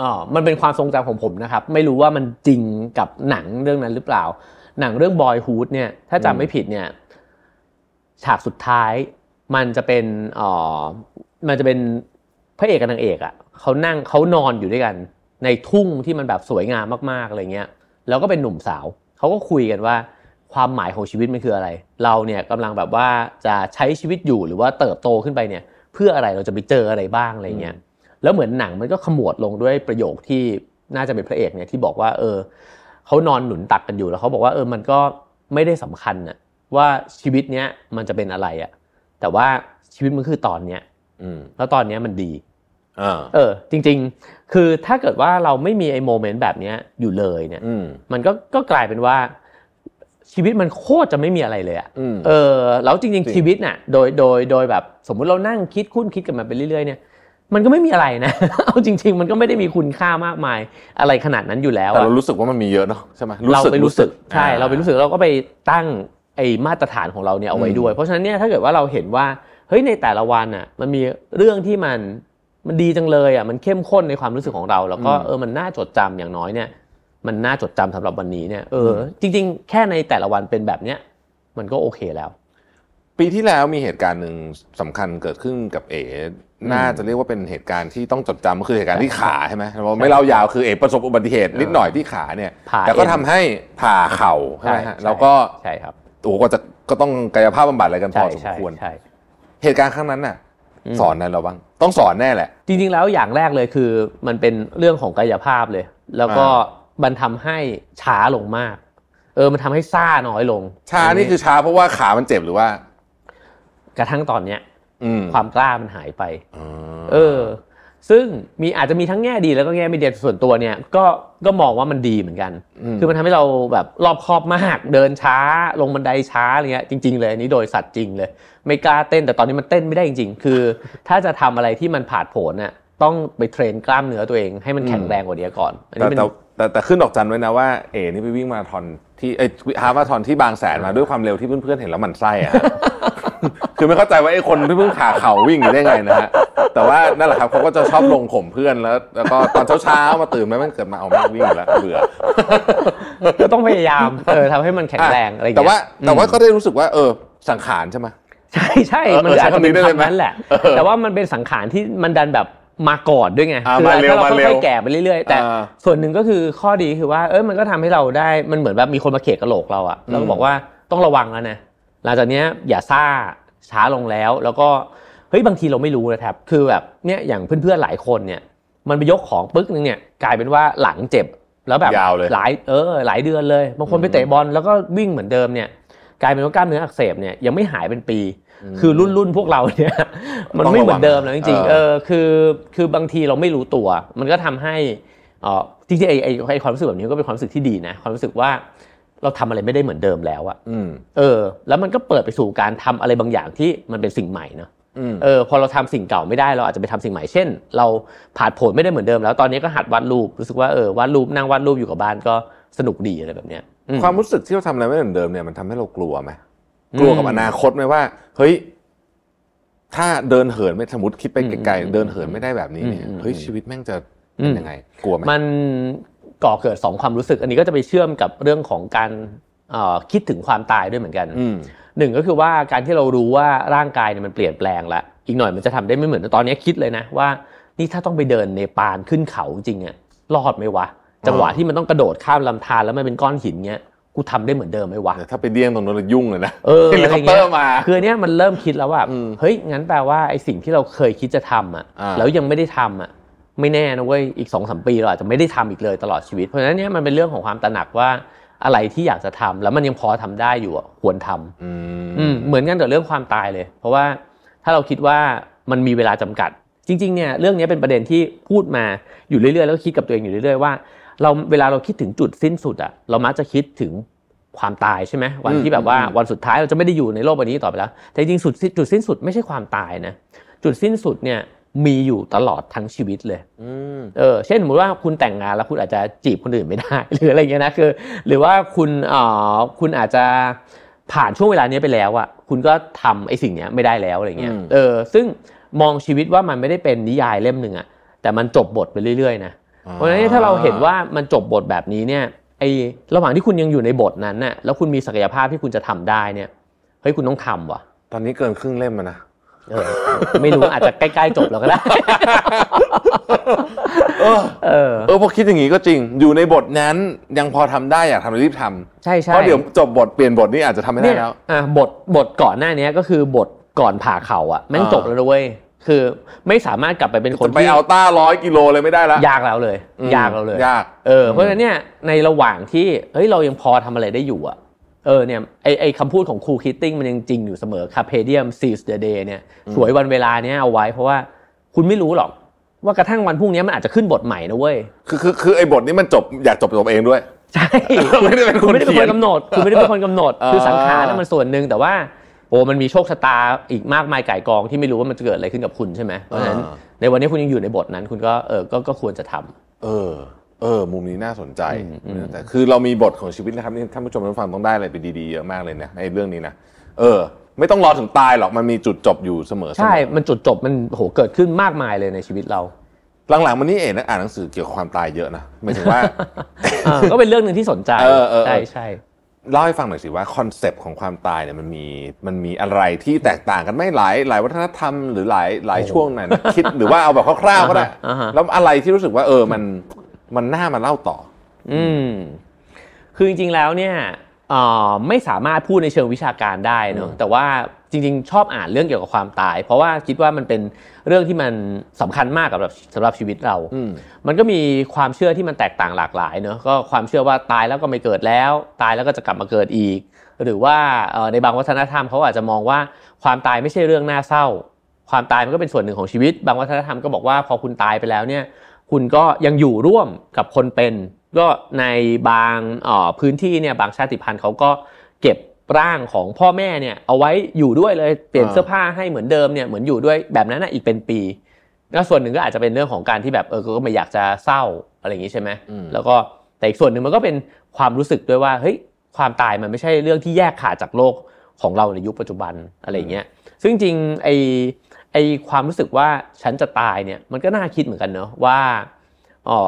อ๋อมันเป็นความทรงจำของผมนะครับ ไม่รู้ว่ามันจริงกับหนังเรื่องนั้นหรือเปล่า หนังเรื่อง Boyhood เนี่ย ถ้าจำไม่ผิดเนี่ย ฉากสุดท้ายมันจะเป็นอ๋อมันจะเป็นพระเอกกับนางเอกอะเขานั่งเขานอนอยู่ด้วยกัน ในทุ่งที่มันแบบสวยงามมากๆอะไรเงี้ย แล้วก็เป็นหนุ่มสาวเขาก็คุยกันว่า ความหมายของชีวิตมันคืออะไร เราเนี่ยกำลังแบบว่าจะใช้ชีวิตอยู่หรือว่าเติบโตขึ้นไปเนี่ย เพื่ออะไรเราจะไปเจออะไรบ้างอะไรเงี้ยแล้วเหมือนหนังมันก็ขมวดลงด้วยประโยคที่น่าจะเป็นพระเอกเนี่ยที่บอกว่า เออเขานอนหนุนตักกันอยู่แล้วเขาบอกว่าเออมันก็ไม่ได้สำคัญน่ะว่าชีวิตเนี้ยมันจะเป็นอะไรอะแต่ว่าชีวิตมันคือตอนเนี้ยอืมแล้วตอนเนี้ยมันดีอ่าเออ จริง ๆ คือถ้าเกิดว่าเราไม่มีไอ้โมเมนต์แบบเนี้ยอยู่เลยเนี่ยอืมมันก็ก็กลายเป็นว่า ชีวิตมันโคตรจะไม่มีอะไรเลยอะอืมเออแล้วจริงจริง ๆ ชีวิตน่ะ โดยโดยโดยแบบสมมุติเรานั่งคิดคุ้นคิดกันมาไปเรื่อยๆเนี่ยมันก็ไม่มีอะไรนะเอาจริง ๆ มันก็ไม่ได้มีคุณค่ามากมายอะไรขนาดนั้นอยู่แล้วแต่อะเรารู้สึกว่ามันมีเยอะเนาะใช่ไหมเราไปรู้สึกใช่อ่เราไปรู้สึกเราก็ไปตั้งไอ้มาตรฐานของเราเนี่ยเอาไว้ด้วย เพราะฉะนั้นเนี่ยถ้าเกิดว่าเราเห็นว่าเฮ้ยในแต่ละวันอะ มันมีเรื่องที่มันมันดีจังเลยอะมันเข้มข้นในความรู้สึกของเรา แล้วก็เออมันน่าจดจำอย่างน้อยเนี่ย มันน่าจดจำสำหรับวันนี้เนี่ยเออจริง ๆ แค่ในแต่ละวันเป็นแบบเนี้ยมันก็โอเคแล้ว ปีที่แล้วมีเหตุการณ์หนึ่งสำคัญเกิดขึ้นกับเอ๋น่าจะเรียกว่าเป็นเหตุการณ์ที่ต้องจดจำก็คือเหตุการณ์ที่ขาใช่ไหมเราไม่เล่ายาวคือเอ๋ประสบอุบัติเหตุนิดหน่อยที่ขาเนี่ยผ่าแต่ก็เอ็นทำให้ผ่าเข่าใช่ไหมฮะใช่แล้วก็ใช่ครับโอ้โหก็จะก็ต้องกายภาพบำบัดอะไรกันพใช่อสมใช่ควรใช่เหตุการณ์ครั้งนั้นน่ะ สอนอะไรเราบ้างต้องสอนแน่แหละ จริงๆแล้วอย่างแรกเลยคือ มันเป็นเรื่องของกายภาพเลย แล้วก็ มันทำให้ช้าลงมาก เออมันทำให้ซ่าน้อยลง ช้านี่คือช้าเพราะว่าขามันเจ็บหรือว่า กระทั่งตอนเนี้ยอืมความกล้ามันหายไปอ๋อเออ ซึ่งมีอาจจะมีทั้งแง่ดีแล้วก็แง่ไม่ดีส่วนตัวเนี่ย ก็ก็มองว่ามันดีเหมือนกัน คือมันทำให้เราแบบรอบคอบมาก เดินช้า ลงบันไดช้าอะไรเงี้ยจริง ๆ เลยอันนี้โดยสัตว์จริงเลย ไม่กล้าเต้นแต่ตอนนี้มันเต้นไม่ได้จริง ๆ คือ ถ้าจะทำอะไรที่มันผาดโผนน่ะต้องไปเทรนกล้ามเนื้อตัวเองให้มันแข็งแรงกว่านี้ก่อนอันแต่นี้เป็น แต่แต่แต่ขึ้นดอกจันไว้นะว่าเอ๋นี่ไปวิ่งมาราธอนที่เอ้ยฮาล์ฟมาราธอนที่บางแสนมาด้วยความเร็วที่เพื่อนๆเห็นแล้วหมันไส้อะคือไม่เข้าใจว่าไอ้คนที่เพิ่งขาเข่าวิ่งอยู่ได้ไงนะฮะแต่ว่านั่นแหละครับเขาก็จะชอบลงข่มเพื่อนแล้ว แล้วก็ตอนเช้าๆมาตื่นมามันเกิดมาเอาแม่งวิ่งอยู่แล้วเบื่อ ก็ต้องพยายามเออทำให้มันแข็งแรงอะไรอย่างแต่เงี้ยว่าแต่ว่าก็ได้รู้สึกว่าเออสังขารใช่ไหม ใช่ใช่เออมันอาจจะเป็นใช้คำนี้ได้เลยไหมคำนั้นแหละ เออแต่ว่ามันเป็นสังขารที่มันดันแบบ มาก่อนด้วยไงอ่าคืมาเร็วถ้าเรามาเร็วค่อยๆแก่ไปเรื่อยๆ แต่อ่าส่วนหนึ่งก็คือข้อดีคือว่า เออมันก็ทำให้เราได้มันเหมือนแบบมีคนมาเขกกระโหลกเราอะแล้วก็บอกว่าต้องระวังแล้วนะหลังจากเนี้ยอย่าซ่าช้าลงแล้ว แล้วก็เฮ้ยบางทีเราไม่รู้นะครับ คือแบบเนี้ยอย่างเพื่อนๆหลายคนเนี่ย มันไปยกของปึ๊กนึงเนี่ยกลายเป็นว่าหลังเจ็บแล้วแบบยาวเลยหลายเออหลายเดือนเลยบางคนไปเตะบอลแล้วก็วิ่งเหมือนเดิมเนี่ย กลายเป็นว่ากล้ามเนื้ออักเสบเนี่ยยังไม่หายเป็นปี คือรุ่นรุ่นพวกเราเนี่ย มันไม่เหมือนเดิมแล้วจริงๆเออคือคือบางทีเราไม่รู้ตัว มันก็ทำให้เออจริงๆไอ้ไอ้ไอ้ความรู้สึกแบบนี้ก็เป็นความรู้สึกที่ดีนะ ความรู้สึกว่าเราทำอะไรไม่ได้เหมือนเดิมแล้วอะอืมเออ แล้วมันก็เปิดไปสู่การทำอะไรบางอย่างที่มันเป็นสิ่งใหม่เนอะอืมเออพอเราทำสิ่งเก่าไม่ได้เราอาจจะไปทำสิ่งใหม่เช่น เราผ่านผลไม่ได้เหมือนเดิมแล้วตอนนี้ก็หัดวาดรูปรู้สึกว่าเออวาดรูปนั่งวาดรูปอยู่กับบ้านก็สนุกดีอะไรแบบเนี้ยอืมความรู้สึกที่เราทำอะไรไม่เหมือนเดิมเนี่ยมันทำให้เรากลัวไหม กลัวกับอนาคตไหมว่า เฮ้ย ถ้าเดินเหินไม่สมมติคิดไปไกลๆเดินเหินไม่ได้แบบนี้เนี่ยเฮ้ยชีวิตแม่งจะเป็นยังไง กลัวไหมมันก่อเกิดสองความรู้สึก อันนี้ก็จะไปเชื่อมกับเรื่องของการเอ่อคิดถึงความตายด้วยเหมือนกันอืมหนึ่งก็คือว่าการที่เรารู้ว่าร่างกายเนี่ยมันเปลี่ยนแปลงแล้วอีกหน่อยมันจะทำได้ไม่เหมือนตอนนี้คิดเลยนะว่า นี่ถ้าต้องไปเดินเนปาลขึ้นเขาจริงอะรอดไหมวะจังหวะที่มันต้องกระโดดข้ามลำธารแล้วมันเป็นก้อนหินเงี้ย กูทำได้เหมือนเดิมไหมวะแต่ถ้าไปเดี้ยงตรงนั้นเรายุ่งเลยนะเออเฮลิอะไรคอปเตอเงี้ยร์มาคืออันเนี้ยมันเริ่มคิดแล้วว่าอืมเฮ้ยงั้นแปลว่าไอ้สิ่งที่เราเคยคิดจะทำอะอ่าแล้วยังไม่ได้ทำอะไม่แน่นะเว้ยอีกสองสามปีเราอาจจะไม่ได้ทำอีกเลยตลอดชีวิต เพราะฉะนั้นเนี่ยมันเป็นเรื่องของความตระหนักว่าอะไรที่อยากจะทำแล้วมันยังพอทำได้อยู่อะควรทำอืมอืมเหมือนกันกับเรื่องความตายเลย เพราะว่าถ้าเราคิดว่ามันมีเวลาจำกัด จริงๆเนี่ยเรื่องนี้เป็นประเด็นที่พูดมาอยู่เรื่อยๆ แล้วก็คิดกับตัวเองอยู่เรื่อยๆว่า เราเวลาเราคิดถึงจุดสิ้นสุดอะเรามักจะคิดถึงความตายใช่ไหมวันที่แบบว่าวันสุดท้ายเราจะไม่ได้อยู่ในโลกใบนี้ต่อไปแล้ว แต่จริงๆสุดจุดสิ้นสุดไม่ใช่ความตายนะจุดสิ้นสุดเนี่ยมีอยู่ตลอดทั้งชีวิตเลยอืมเออ เช่นสมมติว่าคุณแต่งงานแล้วคุณอาจจะจีบคนอื่นไม่ได้ หรืออะไรเงี้ยนะคือ หรือว่าคุณเอ่อคุณอาจจะผ่านช่วงเวลานี้ไปแล้วอะคุณก็ทำไอ้สิ่งเนี้ยไม่ได้แล้วอะไรเงี้ยอืมเออ ซึ่งมองชีวิตว่ามันไม่ได้เป็นนิยายเล่มหนึ่งอะแต่มันจบบทไปเรื่อยๆนะ เพราะฉะนั้นถ้าเราเห็นว่ามันจบบทแบบนี้เนี่ยไอ้ระหว่างที่คุณยังอยู่ในบทนั้นน่ะแล้วคุณมีศักยภาพที่คุณจะทำได้เนี่ยเฮ้ยคุณต้องทำว่ะ ตอนนี้เกินครึ่งเล่มแล้วนะเออไม่รู้อาจจะใกล้ๆจบแล้วก็ได้เออเออเออพอคิดอย่างนี้ก็จริง อยู่ในบทนั้นยังพอทำได้อยากทำรีบทำใช่ใช่เพราะเดี๋ยวจบบทเปลี่ยนบทนี่อาจจะทำไม่ได้เนี่ยแล้วอะบทบทก่อนหน้านี้ก็คือบทก่อนผ่าเข่าอะแม่งอ่าจบแล้วนะเว้ย คือไม่สามารถกลับไปเป็นคนจะไปที่เอาต้าร้อยกิโลเลยไม่ได้แล้วยากแล้วเลย อืมยากแล้วเลย ยาก เออเพราะฉะนั้นเนี่ยในระหว่างที่เฮ้ยเรายังพอทำอะไรได้อยู่อะเออเนี่ยไอไอคำพูดของครูคีตติ้งมันยังจริงอยู่เสมอ carpe diem seize the day เนี่ยฉวยวันเวลาเนี้ยเอาไว้เพราะว่าคุณไม่รู้หรอก ว่ากระทั่งวันพรุ่งนี้มันอาจจะขึ้นบทใหม่นะเว้ย คือคือคือไอ้บทนี้มันจบอยากจบจบเองด้วย ใช่ ไม่ได้เป็นคนคุณไม่ได้เป็นเขีคยน คนกำหนด คุณไม่ได้เป็นคนกำหนดอ่าคือสังขารนั่นมันส่วนหนึ่งแต่ว่า โอ้มันมีโชคชะตาอีกมากมายก่ายกองที่ไม่รู้ว่ามันจะเกิดอะไรขึ้นกับคุณใช่ไหมเพราะฉะนั้นในวันนี้คุณยังอยู่ในบทนั้น คุณก็เออก็ก็ควรจะทำเออ เออ มุมนี้น่าสนใจนะแต่คือเรามีบทของชีวิตนะครับนี่ท่านผู้ชมท่านฟังต้องได้อะไรไปดีๆเยอะมากเลยนะในเรื่องนี้นะเออ ไม่ต้องรอถึงตายหรอกมันมีจุดจบอยู่เสมอๆใช่ มันจุดจบมันโหเกิดขึ้นมากมายเลยในชีวิตเราหลังๆมันนี่เองนะอ่านหนังสือเกี่ยวกับความตายเยอะนะหมายถึงว่าอ่าก็เป็นเรื่องหนึ่งที่สนใจเออเออเออใช่ใช่ เล่าให้ฟังหน่อยสิว่าคอนเซปต์ของความตายเนี่ยมันมีมันมีอะไรที่แตกต่างกันไหม่หลายหลายวัฒนธรรมหรือหลายหลายช่วงไหนนะคิดหรือว่าเอาแบบคร่าวๆก็ได้อ่าฮะแล้วอะไรที่รู้สึกว่าเออมันมันน่ามาเล่าต่อ อืมคือจริงๆแล้วเนี่ยเอ่อไม่สามารถพูดในเชิงวิชาการได้เนอะแต่ว่าจริง ๆ ชอบอ่านเรื่องเกี่ยวกับความตาย เพราะว่าคิดว่ามันเป็น เรื่องที่มันสำคัญมากกับสำหรับชีวิตเราอืมมันก็มีความเชื่อที่มันแตกต่างหลากหลายเนอะก็ความเชื่อว่าตายแล้วก็ไม่เกิดแล้ว ตายแล้วก็จะกลับมาเกิดอีก หรือว่าเอ่อในบางวัฒนธรรมเขาอาจจะมองว่าความตายไม่ใช่เรื่องน่าเศร้า ความตายมันก็เป็นส่วนหนึ่งของชีวิต บางวัฒนธรรมก็บอกว่าพอคุณตายไปแล้วเนี่ย คุณก็ยังอยู่ร่วมกับคนเป็น ก็ในบางเอ่อพื้นที่เนี่ยบางชาติพันธุ์เขาก็เก็บ ร่างของพ่อแม่เนี่ยเอาไว้อยู่ด้วยเลยเปลี่ยนอ่าเสื้อผ้าให้เหมือนเดิมเนี่ยเหมือนอยู่ด้วยแบบนั้นนะอีกเป็นปีแล้วส่วนหนึ่งก็อาจจะเป็นเรื่องของการที่แบบเออก็ไม่อยากจะเศร้าอะไรอย่างนี้ใช่ไหมอืมแล้วก็แต่อีกส่วนหนึ่งมันก็เป็นความรู้สึกด้วยว่าเฮ้ยความตายมันไม่ใช่เรื่องที่แยกขาดจากโลกของเราในยุคปัจจุบันอะไรอย่างเงี้ยซึ่งจริงๆไอไอความรู้สึกว่าฉันจะตายเนี่ยมันก็น่าคิดเหมือนกันเนอะว่าอ๋อ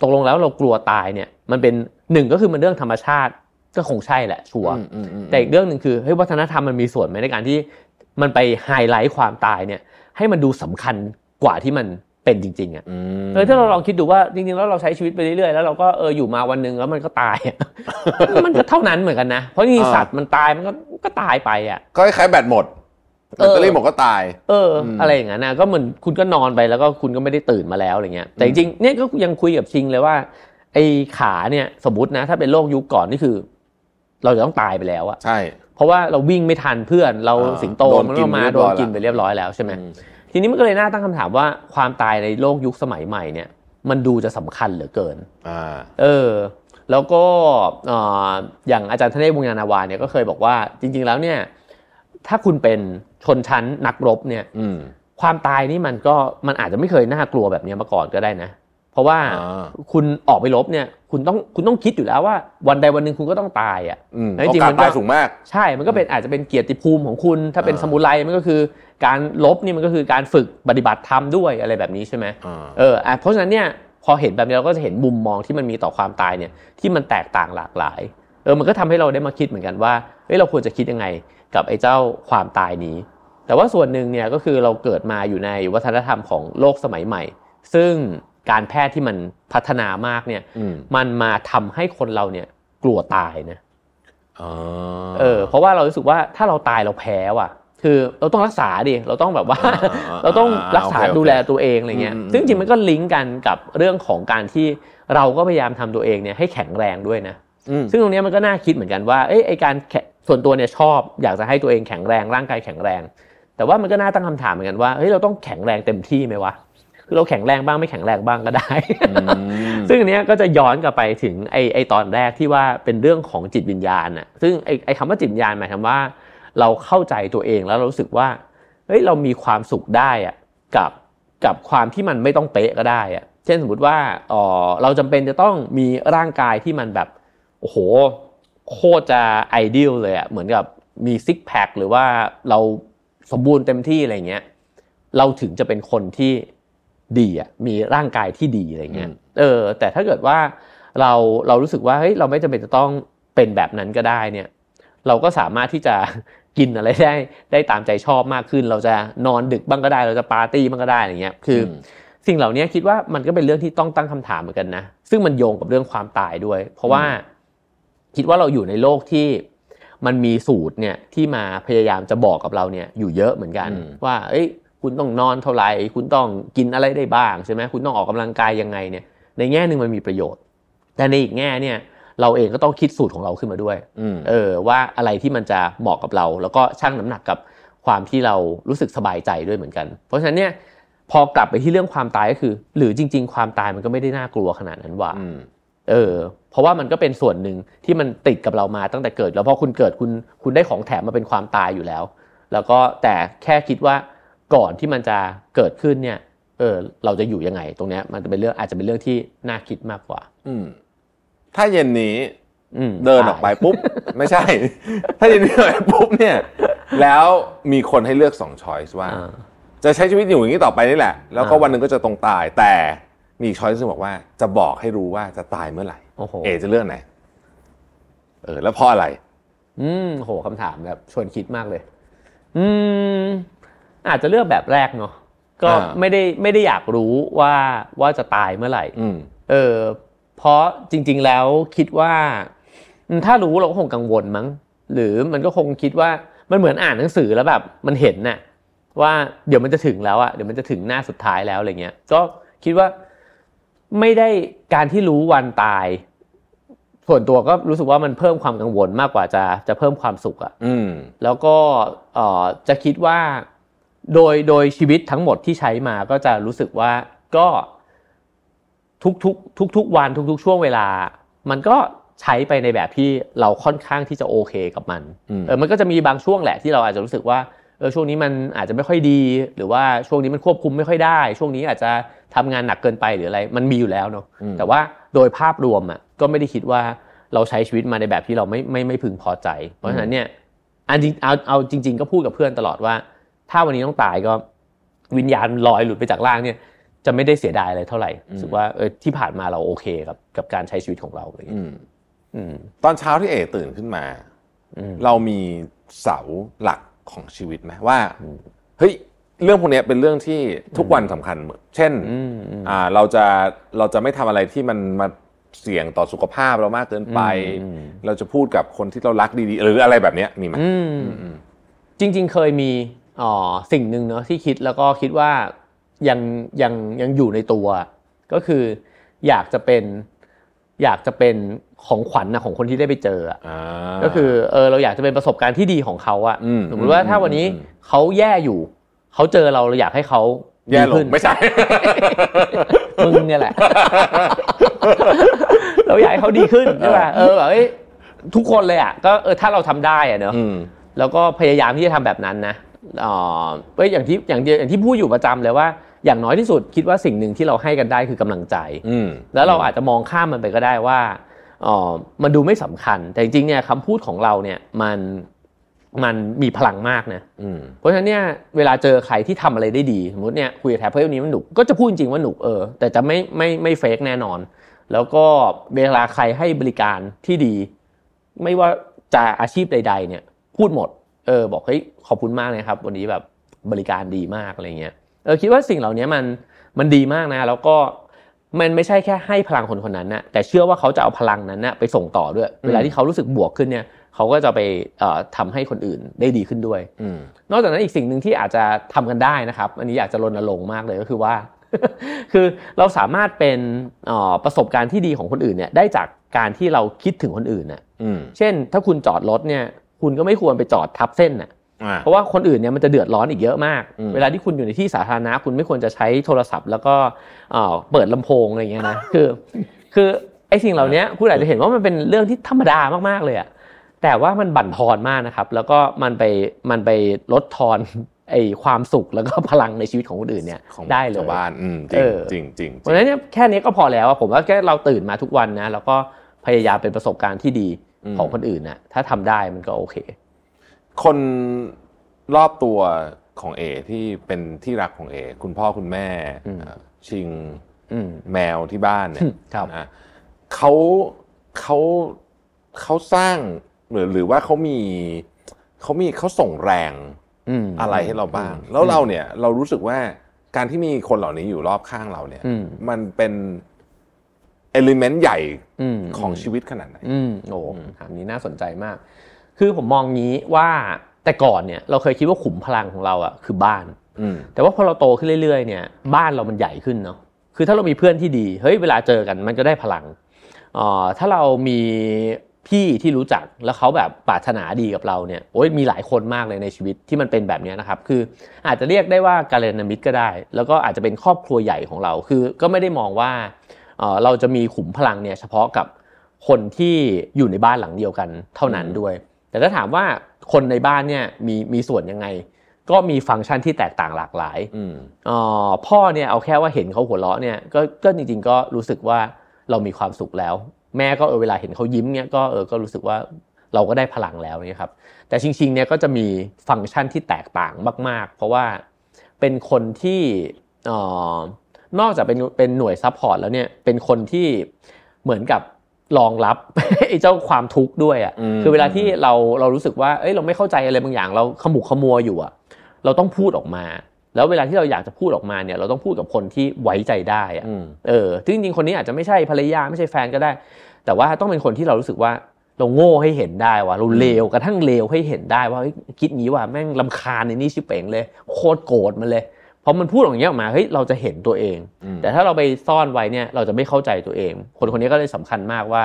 ตกลงแล้วเรากลัวตายเนี่ยมันเป็นหนึ่งก็คือมันเรื่องธรรมชาติ ก็คงใช่แหละชัวร์อืมอืมอืมแต่อีกเรื่องหนึ่งคือเฮ้ยวัฒนธรรมมันมีส่วนไหมในการที่มันไปไฮไลท์ความตายเนี่ย ให้มันดูสำคัญกว่าที่มันเป็นจริง ๆอะอืมเออถ้าเราลองคิดดูว่าจริงๆแล้วเราใช้ชีวิตไปเรื่อยๆแล้วเราก็เอออยู่มาวันหนึ่งแล้วมันก็ตายอะมันก็เท่านั้นเหมือนกันนะเพราะจริงๆสัตว์มันตายมันก็ก็ตายไปอะก็คล้ายๆแบตหมดแบตเตอรี่หมดก็ตาย เอออมอะไรอย่างนั้นนะก็เหมือนคุณก็นอนไปแล้วก็คุณก็ไม่ได้ตื่นมาแล้วอะไรเงี้ยแต่จริงๆเนี่ยก็ยังคุยกับชิงเลยว่าไอ้ขาเนี่ยสมมตินะ ถ้าเป็นโรคยุคก่อนนี่คือ เราจะต้องตายไปแล้วอะใช่ เพราะว่าเราวิ่งไม่ทันเพื่อนเราอ่าสิงโตโดนมันกินก็มาไปเรียบโดร้นอยกินละไปเรียบร้อยแล้วใช่ไหมอืมทีนี้มันก็เลยน่าตั้งคำถามว่าความตายในโลกยุคสมัยใหม่เนี่ย มันดูจะสำคัญเหลือเกินอ่าเออ แล้วก็เอ่ออย่างอาจารย์ธเนศวงศ์ยานาวาเนี่ยก็เคยบอกว่า จริง ๆ แล้วเนี่ย ถ้าคุณเป็นชนชั้นนักรบเนี่ยอืมความตายนี่มันก็มันอาจจะไม่เคยน่ากลัวแบบนี้มาก่อนก็ได้นะเพ ราะว่าอ่าคุณออกไปรบเนี่ย คุณต้องคุณต้องคิดอยู่แล้วว่า วันใดวันหนึ่งคุณก็ต้องตายอะอืมแล้วโอจริงกาๆสมันก็ตายสูงมาก ใช่มันก็เป็นอาจจะเป็นเกียรติภูมิของคุณ ถ้าเป็นอ่าสมุไรมันก็คือการลบนี่มันก็คือการฝึกปฏิบัติธรรมด้วยอะไรแบบนี้ใช่ไหมอ่าเอออะเพราะฉะนั้นเนี่ยพอเห็นแบบนี้เราก็จะเห็นมุมมองที่มันมีต่อความตายเนี่ยที่มันแตกต่างหลากหลายเออมันก็ทำให้เราได้มาคิดเหมือนกันว่าเฮ้ยเราควรจะคิดยังไงกับไอ้เจ้าความตายนี้ แต่ว่าส่วนหนึ่งเนี่ยก็คือเราเกิดมาอยู่ในวัฒนธรรมของโลกสมัยใหม่ ซึ่ง การแพทย์ที่มันพัฒนามากเนี่ยอืมมันมาทำให้คนเราเนี่ยกลัวตายนะอ๋อเออ เพราะว่าเรารู้สึกว่าถ้าเราตายเราแพ้ว่ะ คือเราต้องรักษาดิ เราต้องแบบว่า เราต้องรักษาโอเคโอเคดูแลตัวเองอะไรเงี้ยอืมอืมซึ่งจริงมันก็ลิงก์กันกับเรื่องของการที่เราก็พยายามทำตัวเองเนี่ยให้แข็งแรงด้วยนะอืมซึ่งตรงเนี้ยมันก็น่าคิดเหมือนกันว่า เอ้ยไอการแข่ส่วนตัวเนี่ยชอบอยากจะให้ตัวเองแข็งแรงร่างกายแข็งแรง แต่ว่ามันก็น่าตั้งคำถามเหมือนกันว่า เฮ้ยเราต้องแข็งแรงเต็มที่ไหมวะ คือเราแข็งแรงบ้างไม่แข็งแรงบ้างก็ได้มซึ่งอันเนี้ยก็จะย้อนกลับไปถึงไอไอตอนแรกที่ว่าเป็นเรื่องของจิตวิญญาณน่ะซึ่งไอไอคำว่าจิตวิญญาณหมายความว่า เราเข้าใจตัวเองแล้วเรารู้สึกว่าเฮ้ยเรามีความสุขได้อะกับกับความที่มันไม่ต้องเป๊ะก็ได้อะเช่นสมมติว่าเออเราจำเป็นจะต้องมีร่างกายที่มันแบบโอ้โหโคตรจะไอเดียลเลยอะเหมือนกับมีซิกแพคหรือว่าเราสมบูรณ์เต็มที่อะไรเงี้ยเราถึงจะเป็นคนที่ ดีอะมีร่างกายที่ดีอะไรเงี้ยอืมเออ แต่ถ้าเกิดว่าเราเรารู้สึกว่าเฮ้ยเราไม่จำเป็นจะต้องเป็นแบบนั้นก็ได้เนี่ย เราก็สามารถที่จะกินอะไรได้ได้ตามใจชอบมากขึ้น เราจะนอนดึกบ้างก็ได้ เราจะปาร์ตี้บ้างก็ได้อะไรเงี้ยคืออมสิ่งเหล่านี้คิดว่ามันก็เป็นเรื่องที่ต้องตั้งคำถามเหมือนกันนะซึ่งมันโยงกับเรื่องความตายด้วย เพราะว่าคิดว่าเราอยู่ในโลกที่มันมีสูตรเนี่ยที่มาพยายามจะบอกกับเราเนี่ยอยู่เยอะเหมือนกันอืมว่า เอ้ย คุณต้องนอนเท่าไหร่ คุณต้องกินอะไรได้บ้างใช่ไหมคุณต้องออกกำลังกายยังไงเนี่ย ในแง่หนึ่งมันมีประโยชน์ แต่ในอีกแง่เนี่ยเราเองก็ต้องคิดสูตรของเราขึ้นมาด้วยอืมเออว่าอะไรที่มันจะเหมาะกับเรา แล้วก็ชั่งน้ำหนักกับความที่เรารู้สึกสบายใจด้วยเหมือนกัน เพราะฉะนั้นเนี่ยพอกลับไปที่เรื่องความตายก็คือ หรือจริง ๆ ความตายมันก็ไม่ได้น่ากลัวขนาดนั้นว่าอืมเออ เพราะว่ามันก็เป็นส่วนหนึ่งที่มันติดกับเรามาตั้งแต่เกิด แล้วพอคุณเกิดคุณคุณได้ของแถมมาเป็นความตายอยู่แล้ว แล้วก็แต่แค่คิดว่า ก่อนที่มันจะเกิดขึ้นเนี่ย เออ เราจะอยู่ยังไง ตรงเนี้ย มันจะเป็นเรื่องอาจจะเป็นเรื่องที่น่าคิดมากกว่า อืม ถ้าเย็นนี้อืมเดินออกไปปุ๊บ ไม่ใช่ ถ้าเย็นนี้เดินออกไปปุ๊บเนี่ย แล้วมีคนให้เลือกสองช้อยส์ว่าอ่า จะใช้ชีวิตอยู่อย่างนี้ต่อไปนี่แหละ แล้วก็อ่าวันหนึ่งก็จะตรงตายแต่มีช้อยส์บอกว่าจะบอกให้รู้ว่าจะตายเมื่อไหร่โอ้โหเอจะเลือกไหนเออ แล้วเพราะอะไร อืมโหคำถามแบบชวนคิดมากเลย อืม อาจจะเลือกแบบแรกเนาะก็อ่าไม่ได้ไม่ได้อยากรู้ว่าว่าจะตายเมื่อไหร่อืมเออเพราะจริง ๆแล้วคิดว่าอืมถ้ารู้เราก็คงกังวลมั้ง หรือมันก็คงคิดว่ามันเหมือนอ่านหนังสือแล้วแบบมันเห็นน่ะว่าเดี๋ยวมันจะถึงแล้วอะเดี๋ยวมันจะถึงหน้าสุดท้ายแล้วอะไรเงี้ย ก็คิดว่าไม่ได้การที่รู้วันตาย ส่วนตัวก็รู้สึกว่ามันเพิ่มความกังวลมากกว่าจะจะเพิ่มความสุขอะอืมแล้วก็เอ่อจะคิดว่า โดยโดยชีวิตทั้งหมดที่ใช้มาก็จะรู้สึกว่าก็ทุกทุกทุกทุกๆวันทุกๆช่วงเวลา มันก็ใช้ไปในแบบที่เราค่อนข้างที่จะโอเคกับมันอืมเออมันก็จะมีบางช่วงแหละที่เราอาจจะรู้สึกว่าเออช่วงนี้มันอาจจะไม่ค่อยดี หรือว่าช่วงนี้มันควบคุมไม่ค่อยได้ ช่วงนี้อาจจะทำงานหนักเกินไปหรืออะไร มันมีอยู่แล้วเนาะอืมแต่ว่าโดยภาพรวมอะก็ไม่ได้คิดว่าเราใช้ชีวิตมาในแบบที่เราไม่ไม่ไม่พึงพอใจ เพราะฉะนั้นเนี่ยอันจริงเอาเอาจริง ๆ ก็พูดกับเพื่อนตลอดว่า ถ้าวันนี้ต้องตายก็วิญญาณลอยหลุดไปจากร่างเนี่ย จะไม่ได้เสียดายอะไรเท่าไหร่รู้สึกว่าเออที่ผ่านมาเราโอเคกับกับการใช้ชีวิตของเราอะไรอย่างอืเงี้ยมอืมตอนเช้าที่เอตื่นขึ้นมาอืมเรามีเสาหลักของชีวิตไหมว่าเฮ้ยเรื่องพวกเนี้ยเป็นเรื่องที่ทุกวันสำคัญเหมือนเช่นอืมอืมอ่าเราจะเราจะไม่ทำอะไรที่มันมาเสี่ยงต่อสุขภาพเรามากเกินไปอืมเราจะพูดกับคนที่เรารักดีๆ หรืออะไรแบบเนี้ยมีไหมอืมจริง ๆ เคยมี อ๋อสิ่งหนึ่งเนาะที่คิดแล้วก็คิดว่ายังยังยังอยู่ในตัว ก็คืออยากจะเป็นอยากจะเป็นของขวัญนะของคนที่ได้ไปเจออะอ่าก็คือเออเราอยากจะเป็นประสบการณ์ที่ดีของเขาอะอืมสมมติว่าถ้าวันนี้อืมเขาแย่อยู่เขาเจอเราเราอยากให้เขาแย่ลดีขึ้งนไม่ใช่มึงเนี่ยแหละ เราอยากให้เขาดีขึ้นใช่ป่ะเออแบบเอ้ยทุกคนเลยอะก็เออถ้าเราทำได้อะเนอะอืมแล้วก็พยายามที่จะทำแบบนั้นนะอ๋อ เอ้ยอย่างที่อย่างที่อย่างที่พูดอยู่ประจำเลยว่าอย่างน้อยที่สุดคิดว่าสิ่งหนึ่งที่เราให้กันได้คือกำลังใจอืมแล้วเราอาจจะมองข้ามมันไปก็ได้ว่าอ๋อมันดูไม่สำคัญ แต่จริงๆเนี่ยคำพูดของเราเนี่ยมันมันมีพลังมากนะอืมเพราะฉะนั้นเนี่ยเวลาเจอใครที่ทำอะไรได้ดีสมมติเนี่ยคุยกับแท็บเพื่อนนี้มันหนุกก็จะพูดจริงๆว่าหนุกเออแต่จะไม่ไม่ไม่เฟกแน่นอน แล้วก็เวลาใครให้บริการที่ดี ไม่ว่าจะอาชีพใด ๆ เนี่ย พูดหมดเออบอกเฮ้ยขอบคุณมากเลยครับ วันนี้แบบบริการดีมากอะไรเงี้ยเออคิดว่าสิ่งเหล่านี้มันมันดีมากนะ แล้วก็มันไม่ใช่แค่ให้พลังคนคนนั้นนะแต่เชื่อว่าเขาจะเอาพลังนั้นนะไปส่งต่อด้วย เวลาที่เขารู้สึกบวกขึ้นเนี่ยเขาก็จะไปเอ่อทำให้คนอื่นได้ดีขึ้นด้วยอืมนอกจากนั้นอีกสิ่งหนึ่งที่อาจจะทำกันได้นะครับ อันนี้อยากจะรณรงค์มากเลยก็คือว่า คือเราสามารถเป็นเอ่อประสบการณ์ที่ดีของคนอื่นเนี่ยได้จากการที่เราคิดถึงคนอื่นน่ะอืมเช่น ถ้าคุณจอดรถเนี่ย คุณก็ไม่ควรไปจอดทับเส้นน่ะอ่าเพราะว่าคนอื่นเนี่ยมันจะเดือดร้อนอีกเยอะมากอืมเวลาที่คุณอยู่ในที่สาธารณะคุณไม่ควรจะใช้โทรศัพท์ แล้วก็เอ่อเปิดลำโพงอะไรอย่างเงี้ยนะคือ คือไอ้สิ่งเหล่านี้คุณอาจจะเห็นว่ามันเป็นเรื่องที่ธรรมดามากๆเลยอะแต่ว่ามันบั่นทอนมากนะครับ แล้วก็มันไปมันไปลดทอนไอ้ความสุขแล้วก็พลังในชีวิตของคนอื่นเนี่ยของได้เลยชาวบ้านอืมจเอริงอจริงจริงเพราะฉะนั้นเนี่ยแค่นี้ก็พอแล้วอะผมว่าแค่เราตื่นมาทุกวันนะแล้วก็พยายามเป็นประสบการณ์ที่ดี ของคนอื่นนะถ้าทำได้มันก็โอเค คนรอบตัวของเอที่เป็นที่รักของเอ คุณพ่อคุณแม่อืมเอ่อชิงอืมแมวที่บ้านเนี่ยครับนะเขาเขาเขาสร้างหรือหรือว่าเขามีเขามีเขาส่งแรงอืมอะไรให้เราบ้าง แล้วเราเนี่ยเรารู้สึกว่าการที่มีคนเหล่านี้อยู่รอบข้างเราเนี่ยอืมมันเป็น เอลิเมนต์ใหญ่อืมของชีวิตขนาดไหนอืมโอ้ถามนี้น่าสนใจมาก คือผมมองงี้ว่าแต่ก่อนเนี่ยเราเคยคิดว่าขุมพลังของเราอะคือบ้านอืมแต่ว่าพอเราโตขึ้นเรื่อยๆเนี่ย บ้านเรามันใหญ่ขึ้นเนาะคือถ้าเรามีเพื่อนที่ดีเฮ้ยเวลาเจอกันมันก็ได้พลังเอ่อถ้าเรามีพี่ที่รู้จักแล้วเขาแบบปรารถนาดีกับเราเนี่ยโอ้ยมีหลายคนมากเลยในชีวิตที่มันเป็นแบบเนี้ยนะครับ คืออาจจะเรียกได้ว่าการเรนามิตรก็ได้ แล้วก็อาจจะเป็นครอบครัวใหญ่ของเราคือก็ไม่ได้มองว่า เอ่อเราจะมีขุมพลังเนี่ยเฉพาะกับคนที่อยู่ในบ้านหลังเดียวกันเท่านั้นด้วย แต่ถ้าถามว่าคนในบ้านเนี่ยมีมีส่วนยังไง ก็มีฟังก์ชันที่แตกต่างหลากหลายอืมเอ่อพ่อเนี่ยเอาแค่ว่าเห็นเขาหัวเราะเนี่ยก็ก็จริง ๆ ก็รู้สึกว่าเรามีความสุขแล้ว แม่ก็เออเวลาเห็นเขายิ้มเนี่ยก็เออก็รู้สึกว่าเราก็ได้พลังแล้วเนี่ยครับแต่จริงๆเนี่ยก็จะมีฟังก์ชันที่แตกต่างมาก ๆ เพราะว่าเป็นคนที่เอ่อ นอกจากเป็นเป็นหน่วย support แล้วเนี่ยเป็นคนที่เหมือนกับรองรับไอ้เจ้าความทุกข์ด้วยอะอืมคือเวลาที่เราเรารู้สึกว่าเอ้ยเราไม่เข้าใจอะไรบางอย่าง เราขมุกขมัวอยู่อะ เราต้องพูดออกมา แล้วเวลาที่เราอยากจะพูดออกมาเนี่ย เราต้องพูดกับคนที่ไว้ใจได้อะอืมเออซึ่งจริงๆคนนี้อาจจะไม่ใช่ภรรยาไม่ใช่แฟนก็ได้ แต่ว่าต้องเป็นคนที่เรารู้สึกว่าเราโง่ให้เห็นได้ว่าเราเลวกระทั่งเลวให้เห็นได้ว่าเฮ้ยคิดงี้ว่าแม่งลำคาญในนี่ชิบเป่งเลย โคตรโกรธมันเลย พอมันพูดอย่างเงี้ยออกมาเฮ้ยเราจะเห็นตัวเองอืมแต่ถ้าเราไปซ่อนไว้เนี่ยเราจะไม่เข้าใจตัวเอง คนคนนี้ก็เลยสำคัญมากว่า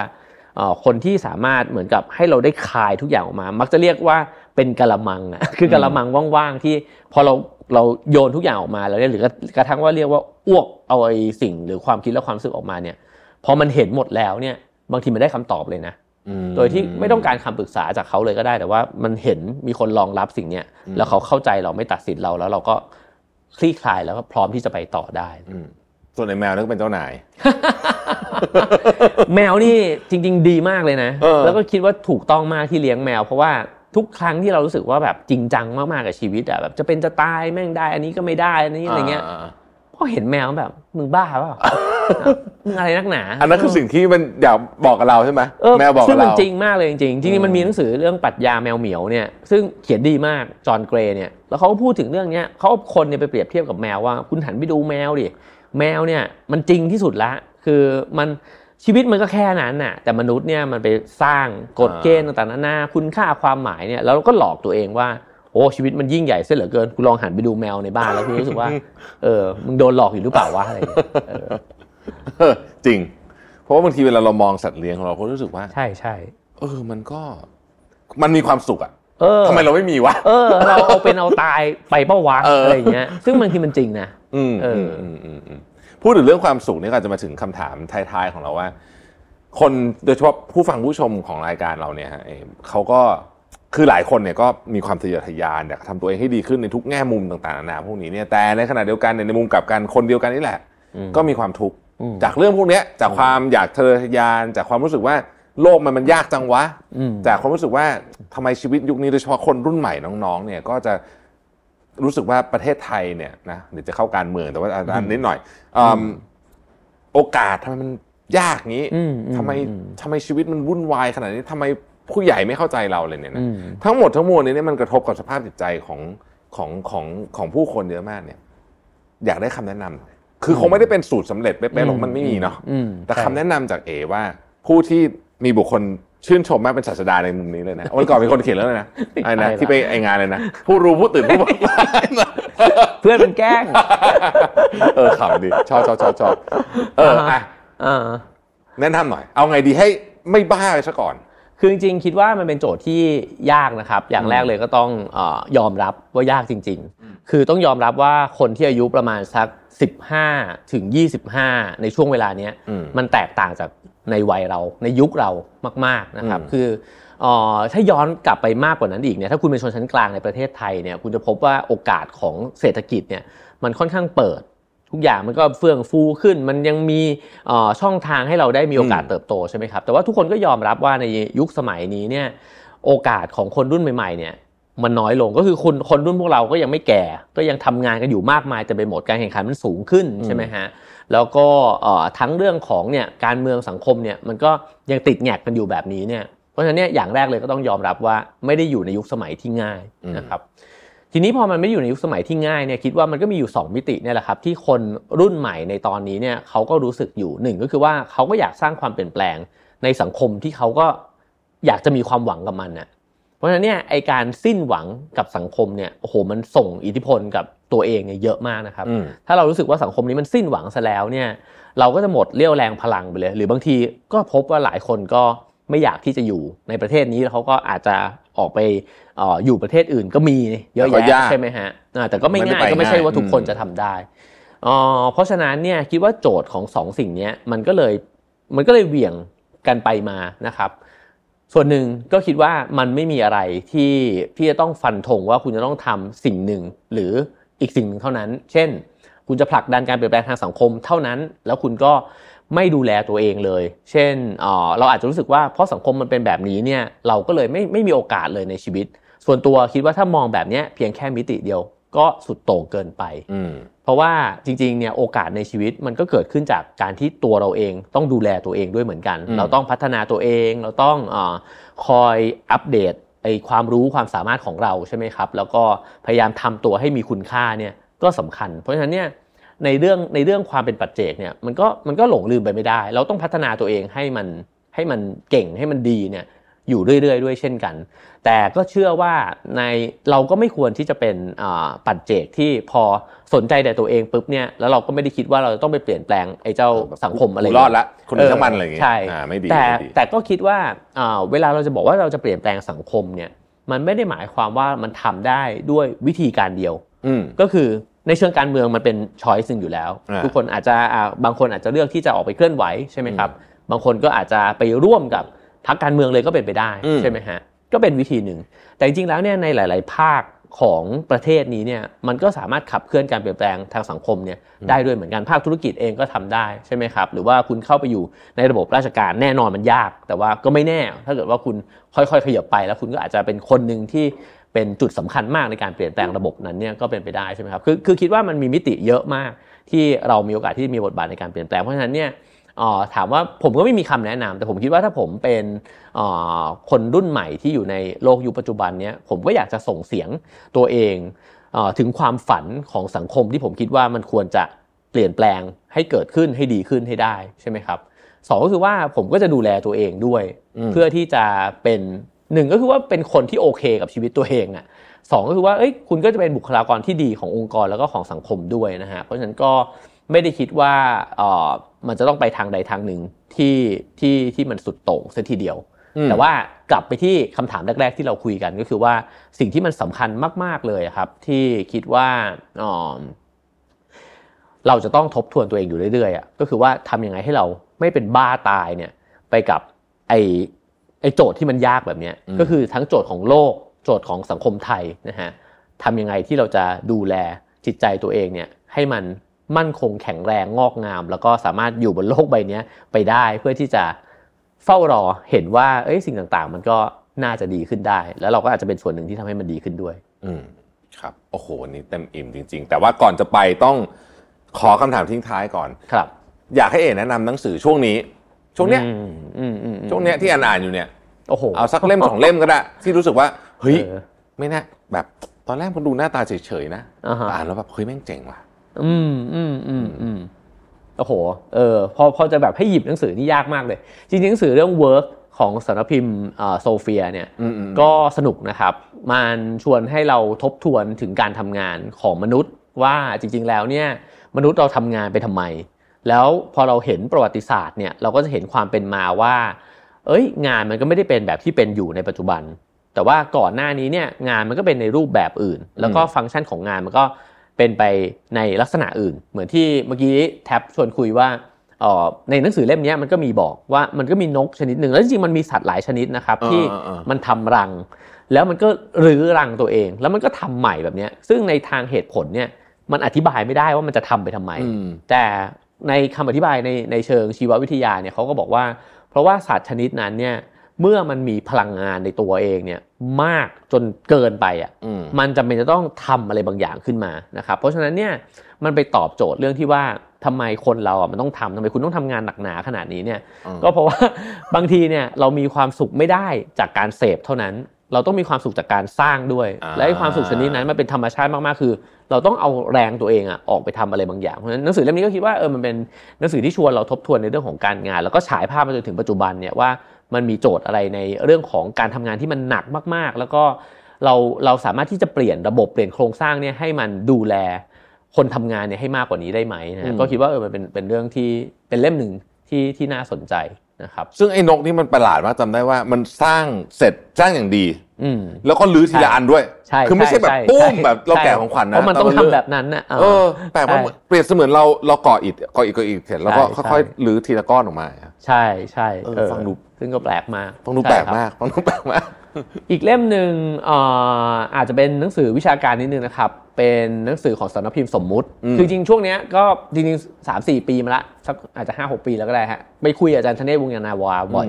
เอ่อคนที่สามารถเหมือนกับให้เราได้คายทุกอย่างออกมา มักจะเรียกว่าเป็นกะละมังอะคือกะละมังว่างๆที่พอเราเราโยนทุกอย่างออกมาแล้วเนี่ยหรือกระทั่งว่าเรียกว่าอ้วกเอาไอ้สิ่งหรือความคิดและความรู้สึกออกมาเนี่ยพอมันเห็นหมดแล้วเนี่ยบางทีมันได้คำตอบเลยนะอืมโดยที่ไม่ต้องการคำปรึกษาจากเขาเลยก็ได้ แต่ว่ามันเห็นมีคนรองรับสิ่งเนี้ยแล้วเขาเข้าใจเราไม่ตัดสินเราแล้วเราก็ คลี่คลายแล้วก็พร้อมที่จะไปต่อได้อืมส่วนในแมวนึกเป็นเจ้านาย แมวนี่จริง ๆ ดีมากเลยนะเออแล้วก็คิดว่าถูกต้องมากที่เลี้ยงแมว เพราะว่าทุกครั้งที่เรารู้สึกว่าแบบจริงจังมากๆกับชีวิตอะแบบจะเป็นจะตายแม่งได้ อันนี้ก็ไม่ได้อันนี้อะไรเงี้ยา พอเห็นแมวแบบมึงบ้าเปล่ามึงอะไรนักหนา อันนั้นคือสิ่งที่มันอยากบอกกับเราใช่ไหมเออแมวบอกซึ่กับงมันเราจริงมากเลยจริงๆจริงๆมันมีหนังสือเรื่องปรัชญาแมวเหมียวเนี่ยซึ่งเขียนดีมากจอห์นเกรย์เนี่ยแล้วเขาก็พูดถึงเรื่องเนี้ยเขาเอาคนเนี่ยไปเปรียบเทียบกับแมวว่า คุณหันไปดูแมวดิแมวเนี่ยมันจริงที่สุดละ คือมันชีวิตมันก็แค่นั้นน่ะแต่มนุษย์เนี่ยมันไปสร้างกฎเกณฑ์ต่างๆนานาคุณค่าความหมายเนี่ยแล้วเราก็หลอกตัวเองว่า โอ้ชีวิตมันยิ่งใหญ่เสียเหลือเกินคุณลองหันไปดูแมวในบ้านแล้วคุณรู้สึกว่า เออมึงโดนหลอกอยู่หรือเปล่าวะอะไรอย่างเงี้ยเออเออจริง เพราะว่าบางทีเวลาเรามองสัตว์เลี้ยงของเราก็รู้สึกว่า ใช่ใช่เออ มันก็ มันมีความสุขอะเออทำไมเราไม่มีวะเออ เราเอาเป็นเอาตายไปเป้าวะเออออะไรอย่างเงี้ย ซึ่งบางทีมันจริงนะอืมเอออืมอืมอืมอืมพูดถึงเรื่องความสุขนี่ก็อาจจะมาถึงคำถามท้ายๆของเราว่า คนโดยเฉพาะผู้ฟังผู้ชมของรายการเราเนี่ยฮะเอ่อเขาก็ คือหลายคนเนี่ยก็มีความทะเยอทะยานอยากทำตัวเองให้ดีขึ้นในทุกแง่มุมต่างๆนานาพวกนี้เนี่ยแต่ในขณะเดียวกันเนี่ยในมุมกลับกันคนเดียวกันนี่แหละ ก็มีความทุกข์จากเรื่องพวกเนี้ยจากความอยากทะเยอทะยาน จากความรู้สึกว่าโลกมันมันยากจังวะอืมจากความรู้สึกว่าทำไมชีวิตยุคนี้โดยเฉพาะคนรุ่นใหม่น้องๆ เนี่ยก็จะรู้สึกว่าประเทศไทยเนี่ยนะเดี๋ยวจะเข้าการเมืองแต่ว่าอันนิดหน่อยอืมโอกาสทำไมมันยากงี้อืมอืมทำไมอืมทำไมชีวิตมันวุ่นวายขนาดนี้ทำไม ผู้ใหญ่ไม่เข้าใจเราเลยเนี่ยนะอืมทั้งหมดทั้งมวลนี้เนี่ยมันกระทบกับสภาพจิตใจของของของของผู้คนเยอะมากเนี่ย อยากได้คำแนะนำคือคงไม่ได้เป็นสูตรสำเร็จเป๊ะๆหรอกมันไม่มีเนาะอืมแต่ใช่คำแนะนำจากเอว่า ผู้ที่มีบุคคลชื่นชมมากเป็นศาสดาในมุมนี้เลยนะวันก่อนมีคนเขียนแล้วนะไอ้นะที่ไปไองานเลยนะผู้รู้ผู้ตื่นผู้เบิกบานเพื่อนมันแกล้ง เออขำดีชอบชอบชอบชอบเอออะอ่าแนะนำหน่อย เอาไงดีให้ไม่บ้าไปซะก่อน คือจริงๆคิดว่ามันเป็นโจทย์ที่ยากนะครับ อย่างแรกเลยก็ต้องเออยอมรับว่ายากจริง ๆ คือต้องยอมรับว่าคนที่อายุประมาณสัก 15 ถึง 25 ในช่วงเวลาเนี้ยอืมมันแตกต่างจากในวัยเราในยุคเรามาก ๆนะครับอืมคือเอ่อถ้าย้อนกลับไปมากกว่านั้นอีกเนี่ยถ้าคุณเป็นชนชั้นกลางในประเทศไทยเนี่ยคุณจะพบว่าโอกาสของเศรษฐกิจเนี่ยมันค่อนข้างเปิด ทุกอย่างมันก็เฟื่องฟูขึ้น มันยังมีเอ่อช่องทางให้เราได้มีโอกาสอืมเติบโตใช่ไหมครับ แต่ว่าทุกคนก็ยอมรับว่าในยุคสมัยนี้เนี่ยโอกาสของคนรุ่นใหม่ๆเนี่ยมันน้อยลงก็คือคนคนรุ่นพวกเราก็ยังไม่แก่ ก็ยังทำงานกันอยู่มากมายแต่ไปหมดการแข่งขันมันสูงขึ้นใช่ไหมฮะแล้วก็เอ่อทั้งเรื่องของเนี่ยการเมืองสังคมเนี่ยมันก็ยังติดแงกกันอยู่แบบนี้เนี่ยเพราะฉะนั้นเนี่ยอย่างแรกเลยก็ต้องยอมรับว่าไม่ได้อยู่ในยุคสมัยที่ง่ายนะครับ ทีนี้พอมันไม่อยู่ในยุคสมัยที่ง่ายเนี่ยคิดว่ามันก็มีอยู่ 2 มิติเนี่ยแหละครับที่คนรุ่นใหม่ในตอนนี้เนี่ยเขาก็รู้สึกอยู่หนึ่งก็คือว่าเขาก็อยากสร้างความเปลี่ยนแปลงในสังคมที่เขาก็อยากจะมีความหวังกับมันน่ะเพราะฉะนั้นเนี่ยไอการสิ้นหวังกับสังคมเนี่ยโอ้โหมันส่งอิทธิพลกับตัวเองเนี่ยเยอะมากนะครับอืมถ้าเรารู้สึกว่าสังคมนี้มันสิ้นหวังซะแล้วเนี่ยเราก็จะหมดเรี่ยวแรงพลังไปเลย หรือบางทีก็พบว่าหลายคนก็ไม่อยากที่จะอยู่ในประเทศนี้แล้วเขาก็อาจจะ ออกไปเอ่ออยู่ประเทศอื่นก็มีเยอะแต่ก็แยะยากใช่ไหมฮะอ่าแต่ก็ไม่ไม่ได้ง่ายไปก็ไม่ใช่ว่าทุกคนง่ายจะทำได้เอ่อเพราะฉะนั้นเนี่ยคิดว่าโจทย์ของสองสิ่งเนี้ยมันก็เลยมันก็เลยเหวี่ยงกันไปมานะครับ ส่วนหนึ่งก็คิดว่ามันไม่มีอะไรที่ที่จะต้องฟันธงว่าคุณจะต้องทำสิ่งหนึ่งหรืออีกสิ่งหนึ่งเท่านั้น เช่น คุณจะผลักดันการเปลี่ยนแปลงทางสังคมเท่านั้น แล้วคุณก็ ไม่ดูแลตัวเองเลย เช่นเอ่อเราอาจจะรู้สึกว่าเพราะสังคมมันเป็นแบบนี้เนี่ยเราก็เลยไม่ไม่มีโอกาสเลยในชีวิต ส่วนตัวคิดว่าถ้ามองแบบเนี้ยเพียงแค่มิติเดียวก็สุดโต่งเกินไปอืมเพราะว่าจริงๆเนี่ยโอกาสในชีวิตมันก็เกิดขึ้นจากการที่ตัวเราเองต้องดูแลตัวเองด้วยเหมือนกันอืมเราต้องพัฒนาตัวเอง เราต้องอาคอยอัปเดตไอความรู้ความสามารถของเราใช่ไหมครับ แล้วก็พยายามทำตัวให้มีคุณค่าเนี่ยก็สำคัญ เพราะฉะนั้นเนี่ย ในเรื่องในเรื่องความเป็นปัจเจกเนี่ยมันก็มันก็หลงลืมไปไม่ได้ เราต้องพัฒนาตัวเองให้มันให้มันเก่งให้มันดีเนี่ยอยู่เรื่อยๆด้วยเช่นกัน แต่ก็เชื่อว่าในเราก็ไม่ควรที่จะเป็นอ่าปัจเจกที่พอสนใจแต่ตัวเองปุ๊บเนี่ยแล้วเราก็ไม่ได้คิดว่าเราจะต้องไปเปลี่ยนแปลงไอ้เจ้าสังคมอะไรกูรอดละคนอื่นทั้งมันอะไรอย่างเงี้ยใช่อ่าไม่ดีแต่ไม่ดีแต่ก็คิดว่าอ่าเวลาเราจะบอกว่าเราจะเปลี่ยนแปลงสังคมเนี่ยมันไม่ได้หมายความว่ามันทำได้ด้วยวิธีการเดียวอืมก็คือ ในเชิงการเมืองมันเป็นช้อยส์หนึ่งอยู่แล้วอ่าทุกคนอาจจะอ่าบางคนอาจจะเลือกที่จะออกไปเคลื่อนไหวใช่ไหมครับ บางคนก็อาจจะไปร่วมกับพรรคการเมืองเลยก็เป็นไปได้อืมใช่ไหมฮะก็เป็นวิธีหนึ่ง แต่จริงๆแล้วเนี่ยในหลาย ๆ ภาคของประเทศนี้เนี่ยมันก็สามารถขับเคลื่อนการเปลี่ยนแปลงทางสังคมเนี่ยได้ด้วยเหมือนกันภาคธุรกิจเองก็ทำได้ใช่ไหมครับ หรือว่าคุณเข้าไปอยู่ในระบบราชการแน่นอนมันยาก แต่ว่าก็ไม่แน่ ถ้าเกิดว่าคุณค่อยๆ ขยับไปแล้วคุณก็อาจจะเป็นคนหนึ่งที่ เป็นจุดสำคัญมากในการเปลี่ยนแปลงระบบนั้นเนี่ยก็เป็นไปได้ใช่ไหมครับคือคือคิดว่ามันมีมิติเยอะมากที่เรามีโอกาสที่มีบทบาทในการเปลี่ยนแปลงเพราะฉะนั้นเนี่ยออถามว่าผมก็ไม่มีคำแนะนำแต่ผมคิดว่าถ้าผมเป็นออคนรุ่นใหม่ที่อยู่ในโลกยุคปัจจุบันเนี้ยผมก็อยากจะส่งเสียงตัวเองเออถึงความฝันของสังคมที่ผมคิดว่ามันควรจะเปลี่ยนแปลงให้เกิดขึ้นให้ดีขึ้นให้ได้ใช่ไหมครับสองก็คือว่าผมก็จะดูแลตัวเองด้วย เพื่อที่จะเป็น หนึ่งก็คือว่าเป็นคนที่โอเคกับชีวิตตัวเองอะสองก็คือว่าเอ้ยคุณก็จะเป็นบุคลากรที่ดีขององค์กรแล้วก็ของสังคมด้วยนะฮะเพราะฉะนั้นก็ไม่ได้คิดว่าเออมันจะต้องไปทางใดทางหนึ่งที่ที่ที่มันสุดโต่งเสียทีเดียว แต่ว่ากลับไปที่คำถามแรก ๆ ที่เราคุยกันก็คือว่าสิ่งที่มันสำคัญมาก ๆเลยครับ ที่คิดว่าเราจะต้องทบทวนตัวเองอยู่เรื่อยๆก็คือว่าทำยังไงให้เราไม่เป็นบ้าตายเนี่ยไปกับไอไอโจทย์ที่มันยากแบบนี้ก็คือทั้งโจทย์ของโลกโจทย์ของสังคมไทยนะฮะทำยังไงที่เราจะดูแลจิตใจตัวเองเนี่ยให้มันมั่นคงแข็งแรงงอกงาม แล้วก็สามารถอยู่บนโลกใบนี้ไปได้เพื่อที่จะเฝ้ารอเห็นว่าเอ้ยสิ่งต่างๆ มันก็น่าจะดีขึ้นได้ แล้วเราก็อาจจะเป็นส่วนหนึ่งที่ทำให้มันดีขึ้นด้วย อืมครับโอ้โหนี่เต็มอิ่มจริง ๆ แต่ว่าก่อนจะไปต้องขอคำถามทิ้งท้ายก่อนครับ อยากให้เอ๋แนะนำหนังสือช่วงนี้ ช่วงเนี้ยช่วงเนี้ยที่อ่านอยู่เนี่ยโอ้โหเอาสักเล่มสองเล่มก็ได้ ที่รู้สึกว่าเฮ้ยไม่น่าแบบตอนแรกมันดูหน้าตาเฉยๆนะอ่านแล้วแบบเฮ้ยแม่งเจ๋งว่ะ อืมอืมอืมอืมโอ้โห เออ พอพอจะแบบให้หยิบหนังสือนี่ยากมากเลย จริงๆหนังสือเรื่อง work ของสารพิมพ์โซเฟียเนี่ยก็สนุกนะครับ มันชวนให้เราทบทวนถึงการทำงานของมนุษย์ ว่าจริง ๆ แล้วเนี่ยมนุษย์เราทำงานไปทำไม แล้วพอเราเห็นประวัติศาสตร์เนี่ยเราก็จะเห็นความเป็นมาว่า เอ้ย งานมันก็ไม่ได้เป็นแบบที่เป็นอยู่ในปัจจุบัน แต่ว่าก่อนหน้านี้เนี่ยงานมันก็เป็นในรูปแบบอื่น แล้วก็ฟังก์ชันของงานมันก็เป็นไปในลักษณะอื่น เหมือนที่เมื่อกี้แท็บชวนคุยว่าในหนังสือเล่มนี้มันก็มีบอกว่ามันก็มีนกชนิดหนึ่งแล้วจริงๆมันมีสัตว์หลายชนิดนะครับที่มันทำรัง แล้วมันก็รื้อรังตัวเอง แล้วมันก็ทำใหม่แบบนี้ซึ่งในทางเหตุผลเนี่ยมันอธิบายไม่ได้ว่ามันจะทำไปทำไมแต่ ในคำอธิบายในในเชิงชีววิทยาเนี่ยเขาก็บอกว่า เพราะว่าสัตว์ชนิดนั้นเนี่ยเมื่อมันมีพลังงานในตัวเองเนี่ยมากจนเกินไปอะมันจำเป็นจะต้องทำอะไรบางอย่างขึ้นมานะครับเพราะฉะนั้นเนี่ยมันไปตอบโจทย์เรื่องที่ว่าทำไมคนเราอะมันต้องทำทำไมคุณต้องทำงานหนักหนาขนาดนี้เนี่ยก็เพราะว่าบางทีเนี่ยเรามีความสุขไม่ได้จากการเสพเท่านั้น เราต้องมีความสุขจากการสร้างด้วย และความสุขชนิดนั้นมันเป็นธรรมชาติมากๆคือ เราต้องเอาแรงตัวเองอะออกไปทำอะไรบางอย่างเพราะฉะนั้นหนังสือเล่มนี้ก็คิดว่าเออมันเป็นหนังสือที่ชวนเราทบทวนในเรื่องของการงาน แล้วก็ฉายภาพมาจนถึงปัจจุบันเนี่ยว่ามันมีโจทย์อะไรในเรื่องของการทำงานที่มันหนักมากๆ แล้วก็เราเราสามารถที่จะเปลี่ยนระบบเปลี่ยนโครงสร้างเนี่ยให้มันดูแลคนทำงานเนี่ยให้มากกว่านี้ได้ไหมนะก็คิดว่าเออมันเป็นเป็นเรื่องที่เป็นเล่มหนึ่งที่ที่น่าสนใจ นะครับซึ่งไอ้นกนี่มันประหลาดมากจำได้ว่ามันสร้างเสร็จสร้างอย่างดีแล้วก็ลื้อทีละอันด้วยคือไม่ใช่แบบปุ้มแบบเราแก่ของขวัญนะเพราะมันต้องทำแบบนั้นนะเออแปลว่าเปรียบเสมือนเราเราก่ออิฐก่ออิฐก่ออิฐเสร็จแล้วก็ค่อยๆลื้อทีละก้อนออกมา ใช่ใช่ฟังดูซึ่งก็แปลกมากฟังดูแปลกมากฟังดูแปลกมาก อีกเล่มหนึ่งอาจจะเป็นหนังสือวิชาการนิดนึงนะครับ เป็นหนังสือของสำนักพิมพ์สมมุติ คือจริงช่วงนี้ก็จริงๆสามสี่ปีมาละสักอาจจะห้าหกปีแล้วก็ได้ฮะไปคุยอาจารย์ธเนศวงยานาวาบ่อย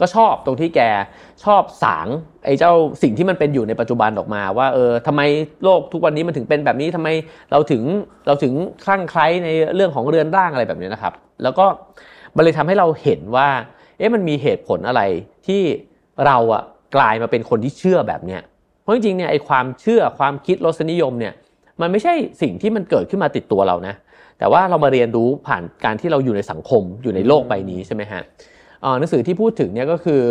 ก็ชอบตรงที่แกชอบสางไอ้เจ้าสิ่งที่มันเป็นอยู่ในปัจจุบันออกมา ว่าเออทำไมโลกทุกวันนี้มันถึงเป็นแบบนี้ทำไมเราถึงเราถึงคลั่งไคล้ในเรื่องของเรือนร่างอะไรแบบนี้นะครับ แล้วก็มันเลยทำให้เราเห็นว่าเอ๊ะมันมีเหตุผลอะไรที่เราอะ กลายมาเป็นคนที่เชื่อแบบเนี้ยเพราะจริงๆเนี่ยไอ้ความเชื่อความคิดรสนิยมเนี่ยมันไม่ใช่สิ่งที่มันเกิดขึ้นมาติดตัวเรานะ แต่ว่าเรามาเรียนรู้ผ่านการที่เราอยู่ในสังคมอยู่ในโลกใบนี้ใช่ไหมฮะหนังสือที่พูดถึงเนี่ยก็คือ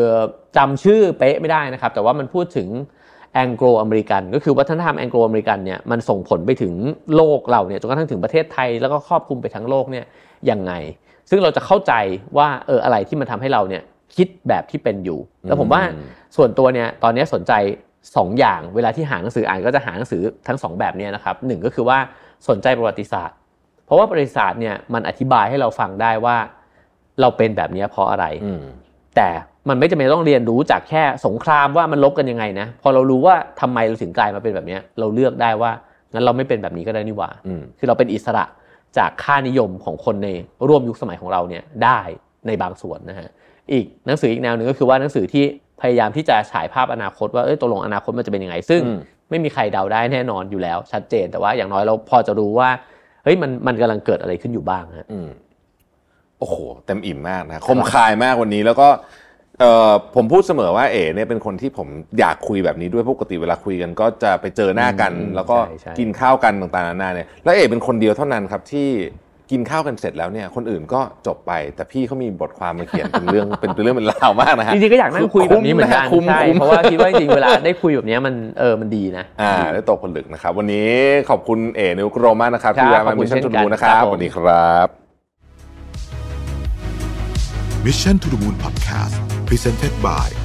จำชื่อเป๊ะไม่ได้นะครับ แต่ว่ามันพูดถึงแองโกลอเมริกันก็คือวัฒนธรรมแองโกลอเมริกันเนี่ยมันส่งผลไปถึงโลกเราเนี่ยจนกระทั่งถึงประเทศไทยแล้วก็ครอบคลุมไปทั้งโลกเนี่ยยังไง ซึ่งเราจะเข้าใจว่าเอออะไรที่มันทำให้เราเนี่ย คิดแบบที่เป็นอยู่ แล้วผมว่าส่วนตัวเนี่ยตอนนี้สนใจ 2 อย่างเวลาที่หาหนังสืออ่านก็จะหาหนังสือทั้ง 2 แบบนี้นะครับหนึ่งก็คือว่าสนใจประวัติศาสตร์ เพราะว่าประวัติศาสตร์เนี่ยมันอธิบายให้เราฟังได้ว่าเราเป็นแบบนี้เพราะอะไรแต่มันไม่จำเป็นต้องเรียนรู้จากแค่สงครามว่ามันลบกันยังไงนะพอเรารู้ว่าทำไมเราถึงกลายมาเป็นแบบนี้เราเลือกได้ว่างั้นเราไม่เป็นแบบนี้ก็ได้นี่หว่าคือเราเป็นอิสระจากค่านิยมของคนในร่วมยุคสมัยของเราเนี่ยได้ในบางส่วนนะฮะ อีกหนังสืออีกแนวหนึ่งก็คือว่าหนังสือที่พยายามที่จะฉายภาพอนาคตว่าเอ้ยตกลงอนาคตมันจะเป็นยังไง ซึ่งไม่มีใครเดาได้แน่นอนอยู่แล้ว ชัดเจนแต่ว่าอย่างน้อยเราพอจะรู้ว่าเฮ้ยมันมันกำลังเกิดอะไรขึ้นอยู่บ้างฮะโอ้โหเต็มอิ่มมากนะคมคายมากวันนี้แล้วก็เออผมพูดเสมอว่าเอ๋เนี่ยเป็นคนที่ผมอยากคุยแบบนี้ด้วยปกติเวลาคุยกัน ก็จะไปเจอหน้ากัน แล้วก็กินข้าวกันต่างๆนานาเนี่ยแล้วเอ๋เป็นคนเดียวเท่านั้นครับที่ กินข้าวกันเสร็จแล้วเนี่ยคนอื่นก็จบไป แต่พี่เขามีบทความมาเขียนเป็นเรื่องเป็นเรื่องเป็นราวมากนะฮะจริงๆก็อยากนั่งคุยแบบนี้เหมือนกันคุ้มนะใช่คุ้มเพราะว่าคิดว่าจริงๆเวลาได้คุยแบบนี้มันเออมันดีนะอ่าได้ตกผลึกนะครับ วันนี้ขอบคุณเอ๋นิ้วกลมมากนะครับครับที่แวะมาคุย ขอบคุณ Mission to the Moon ด้วยกันนะครับครับผมสวัสดีครับ Mission to the Moon Podcast Presented by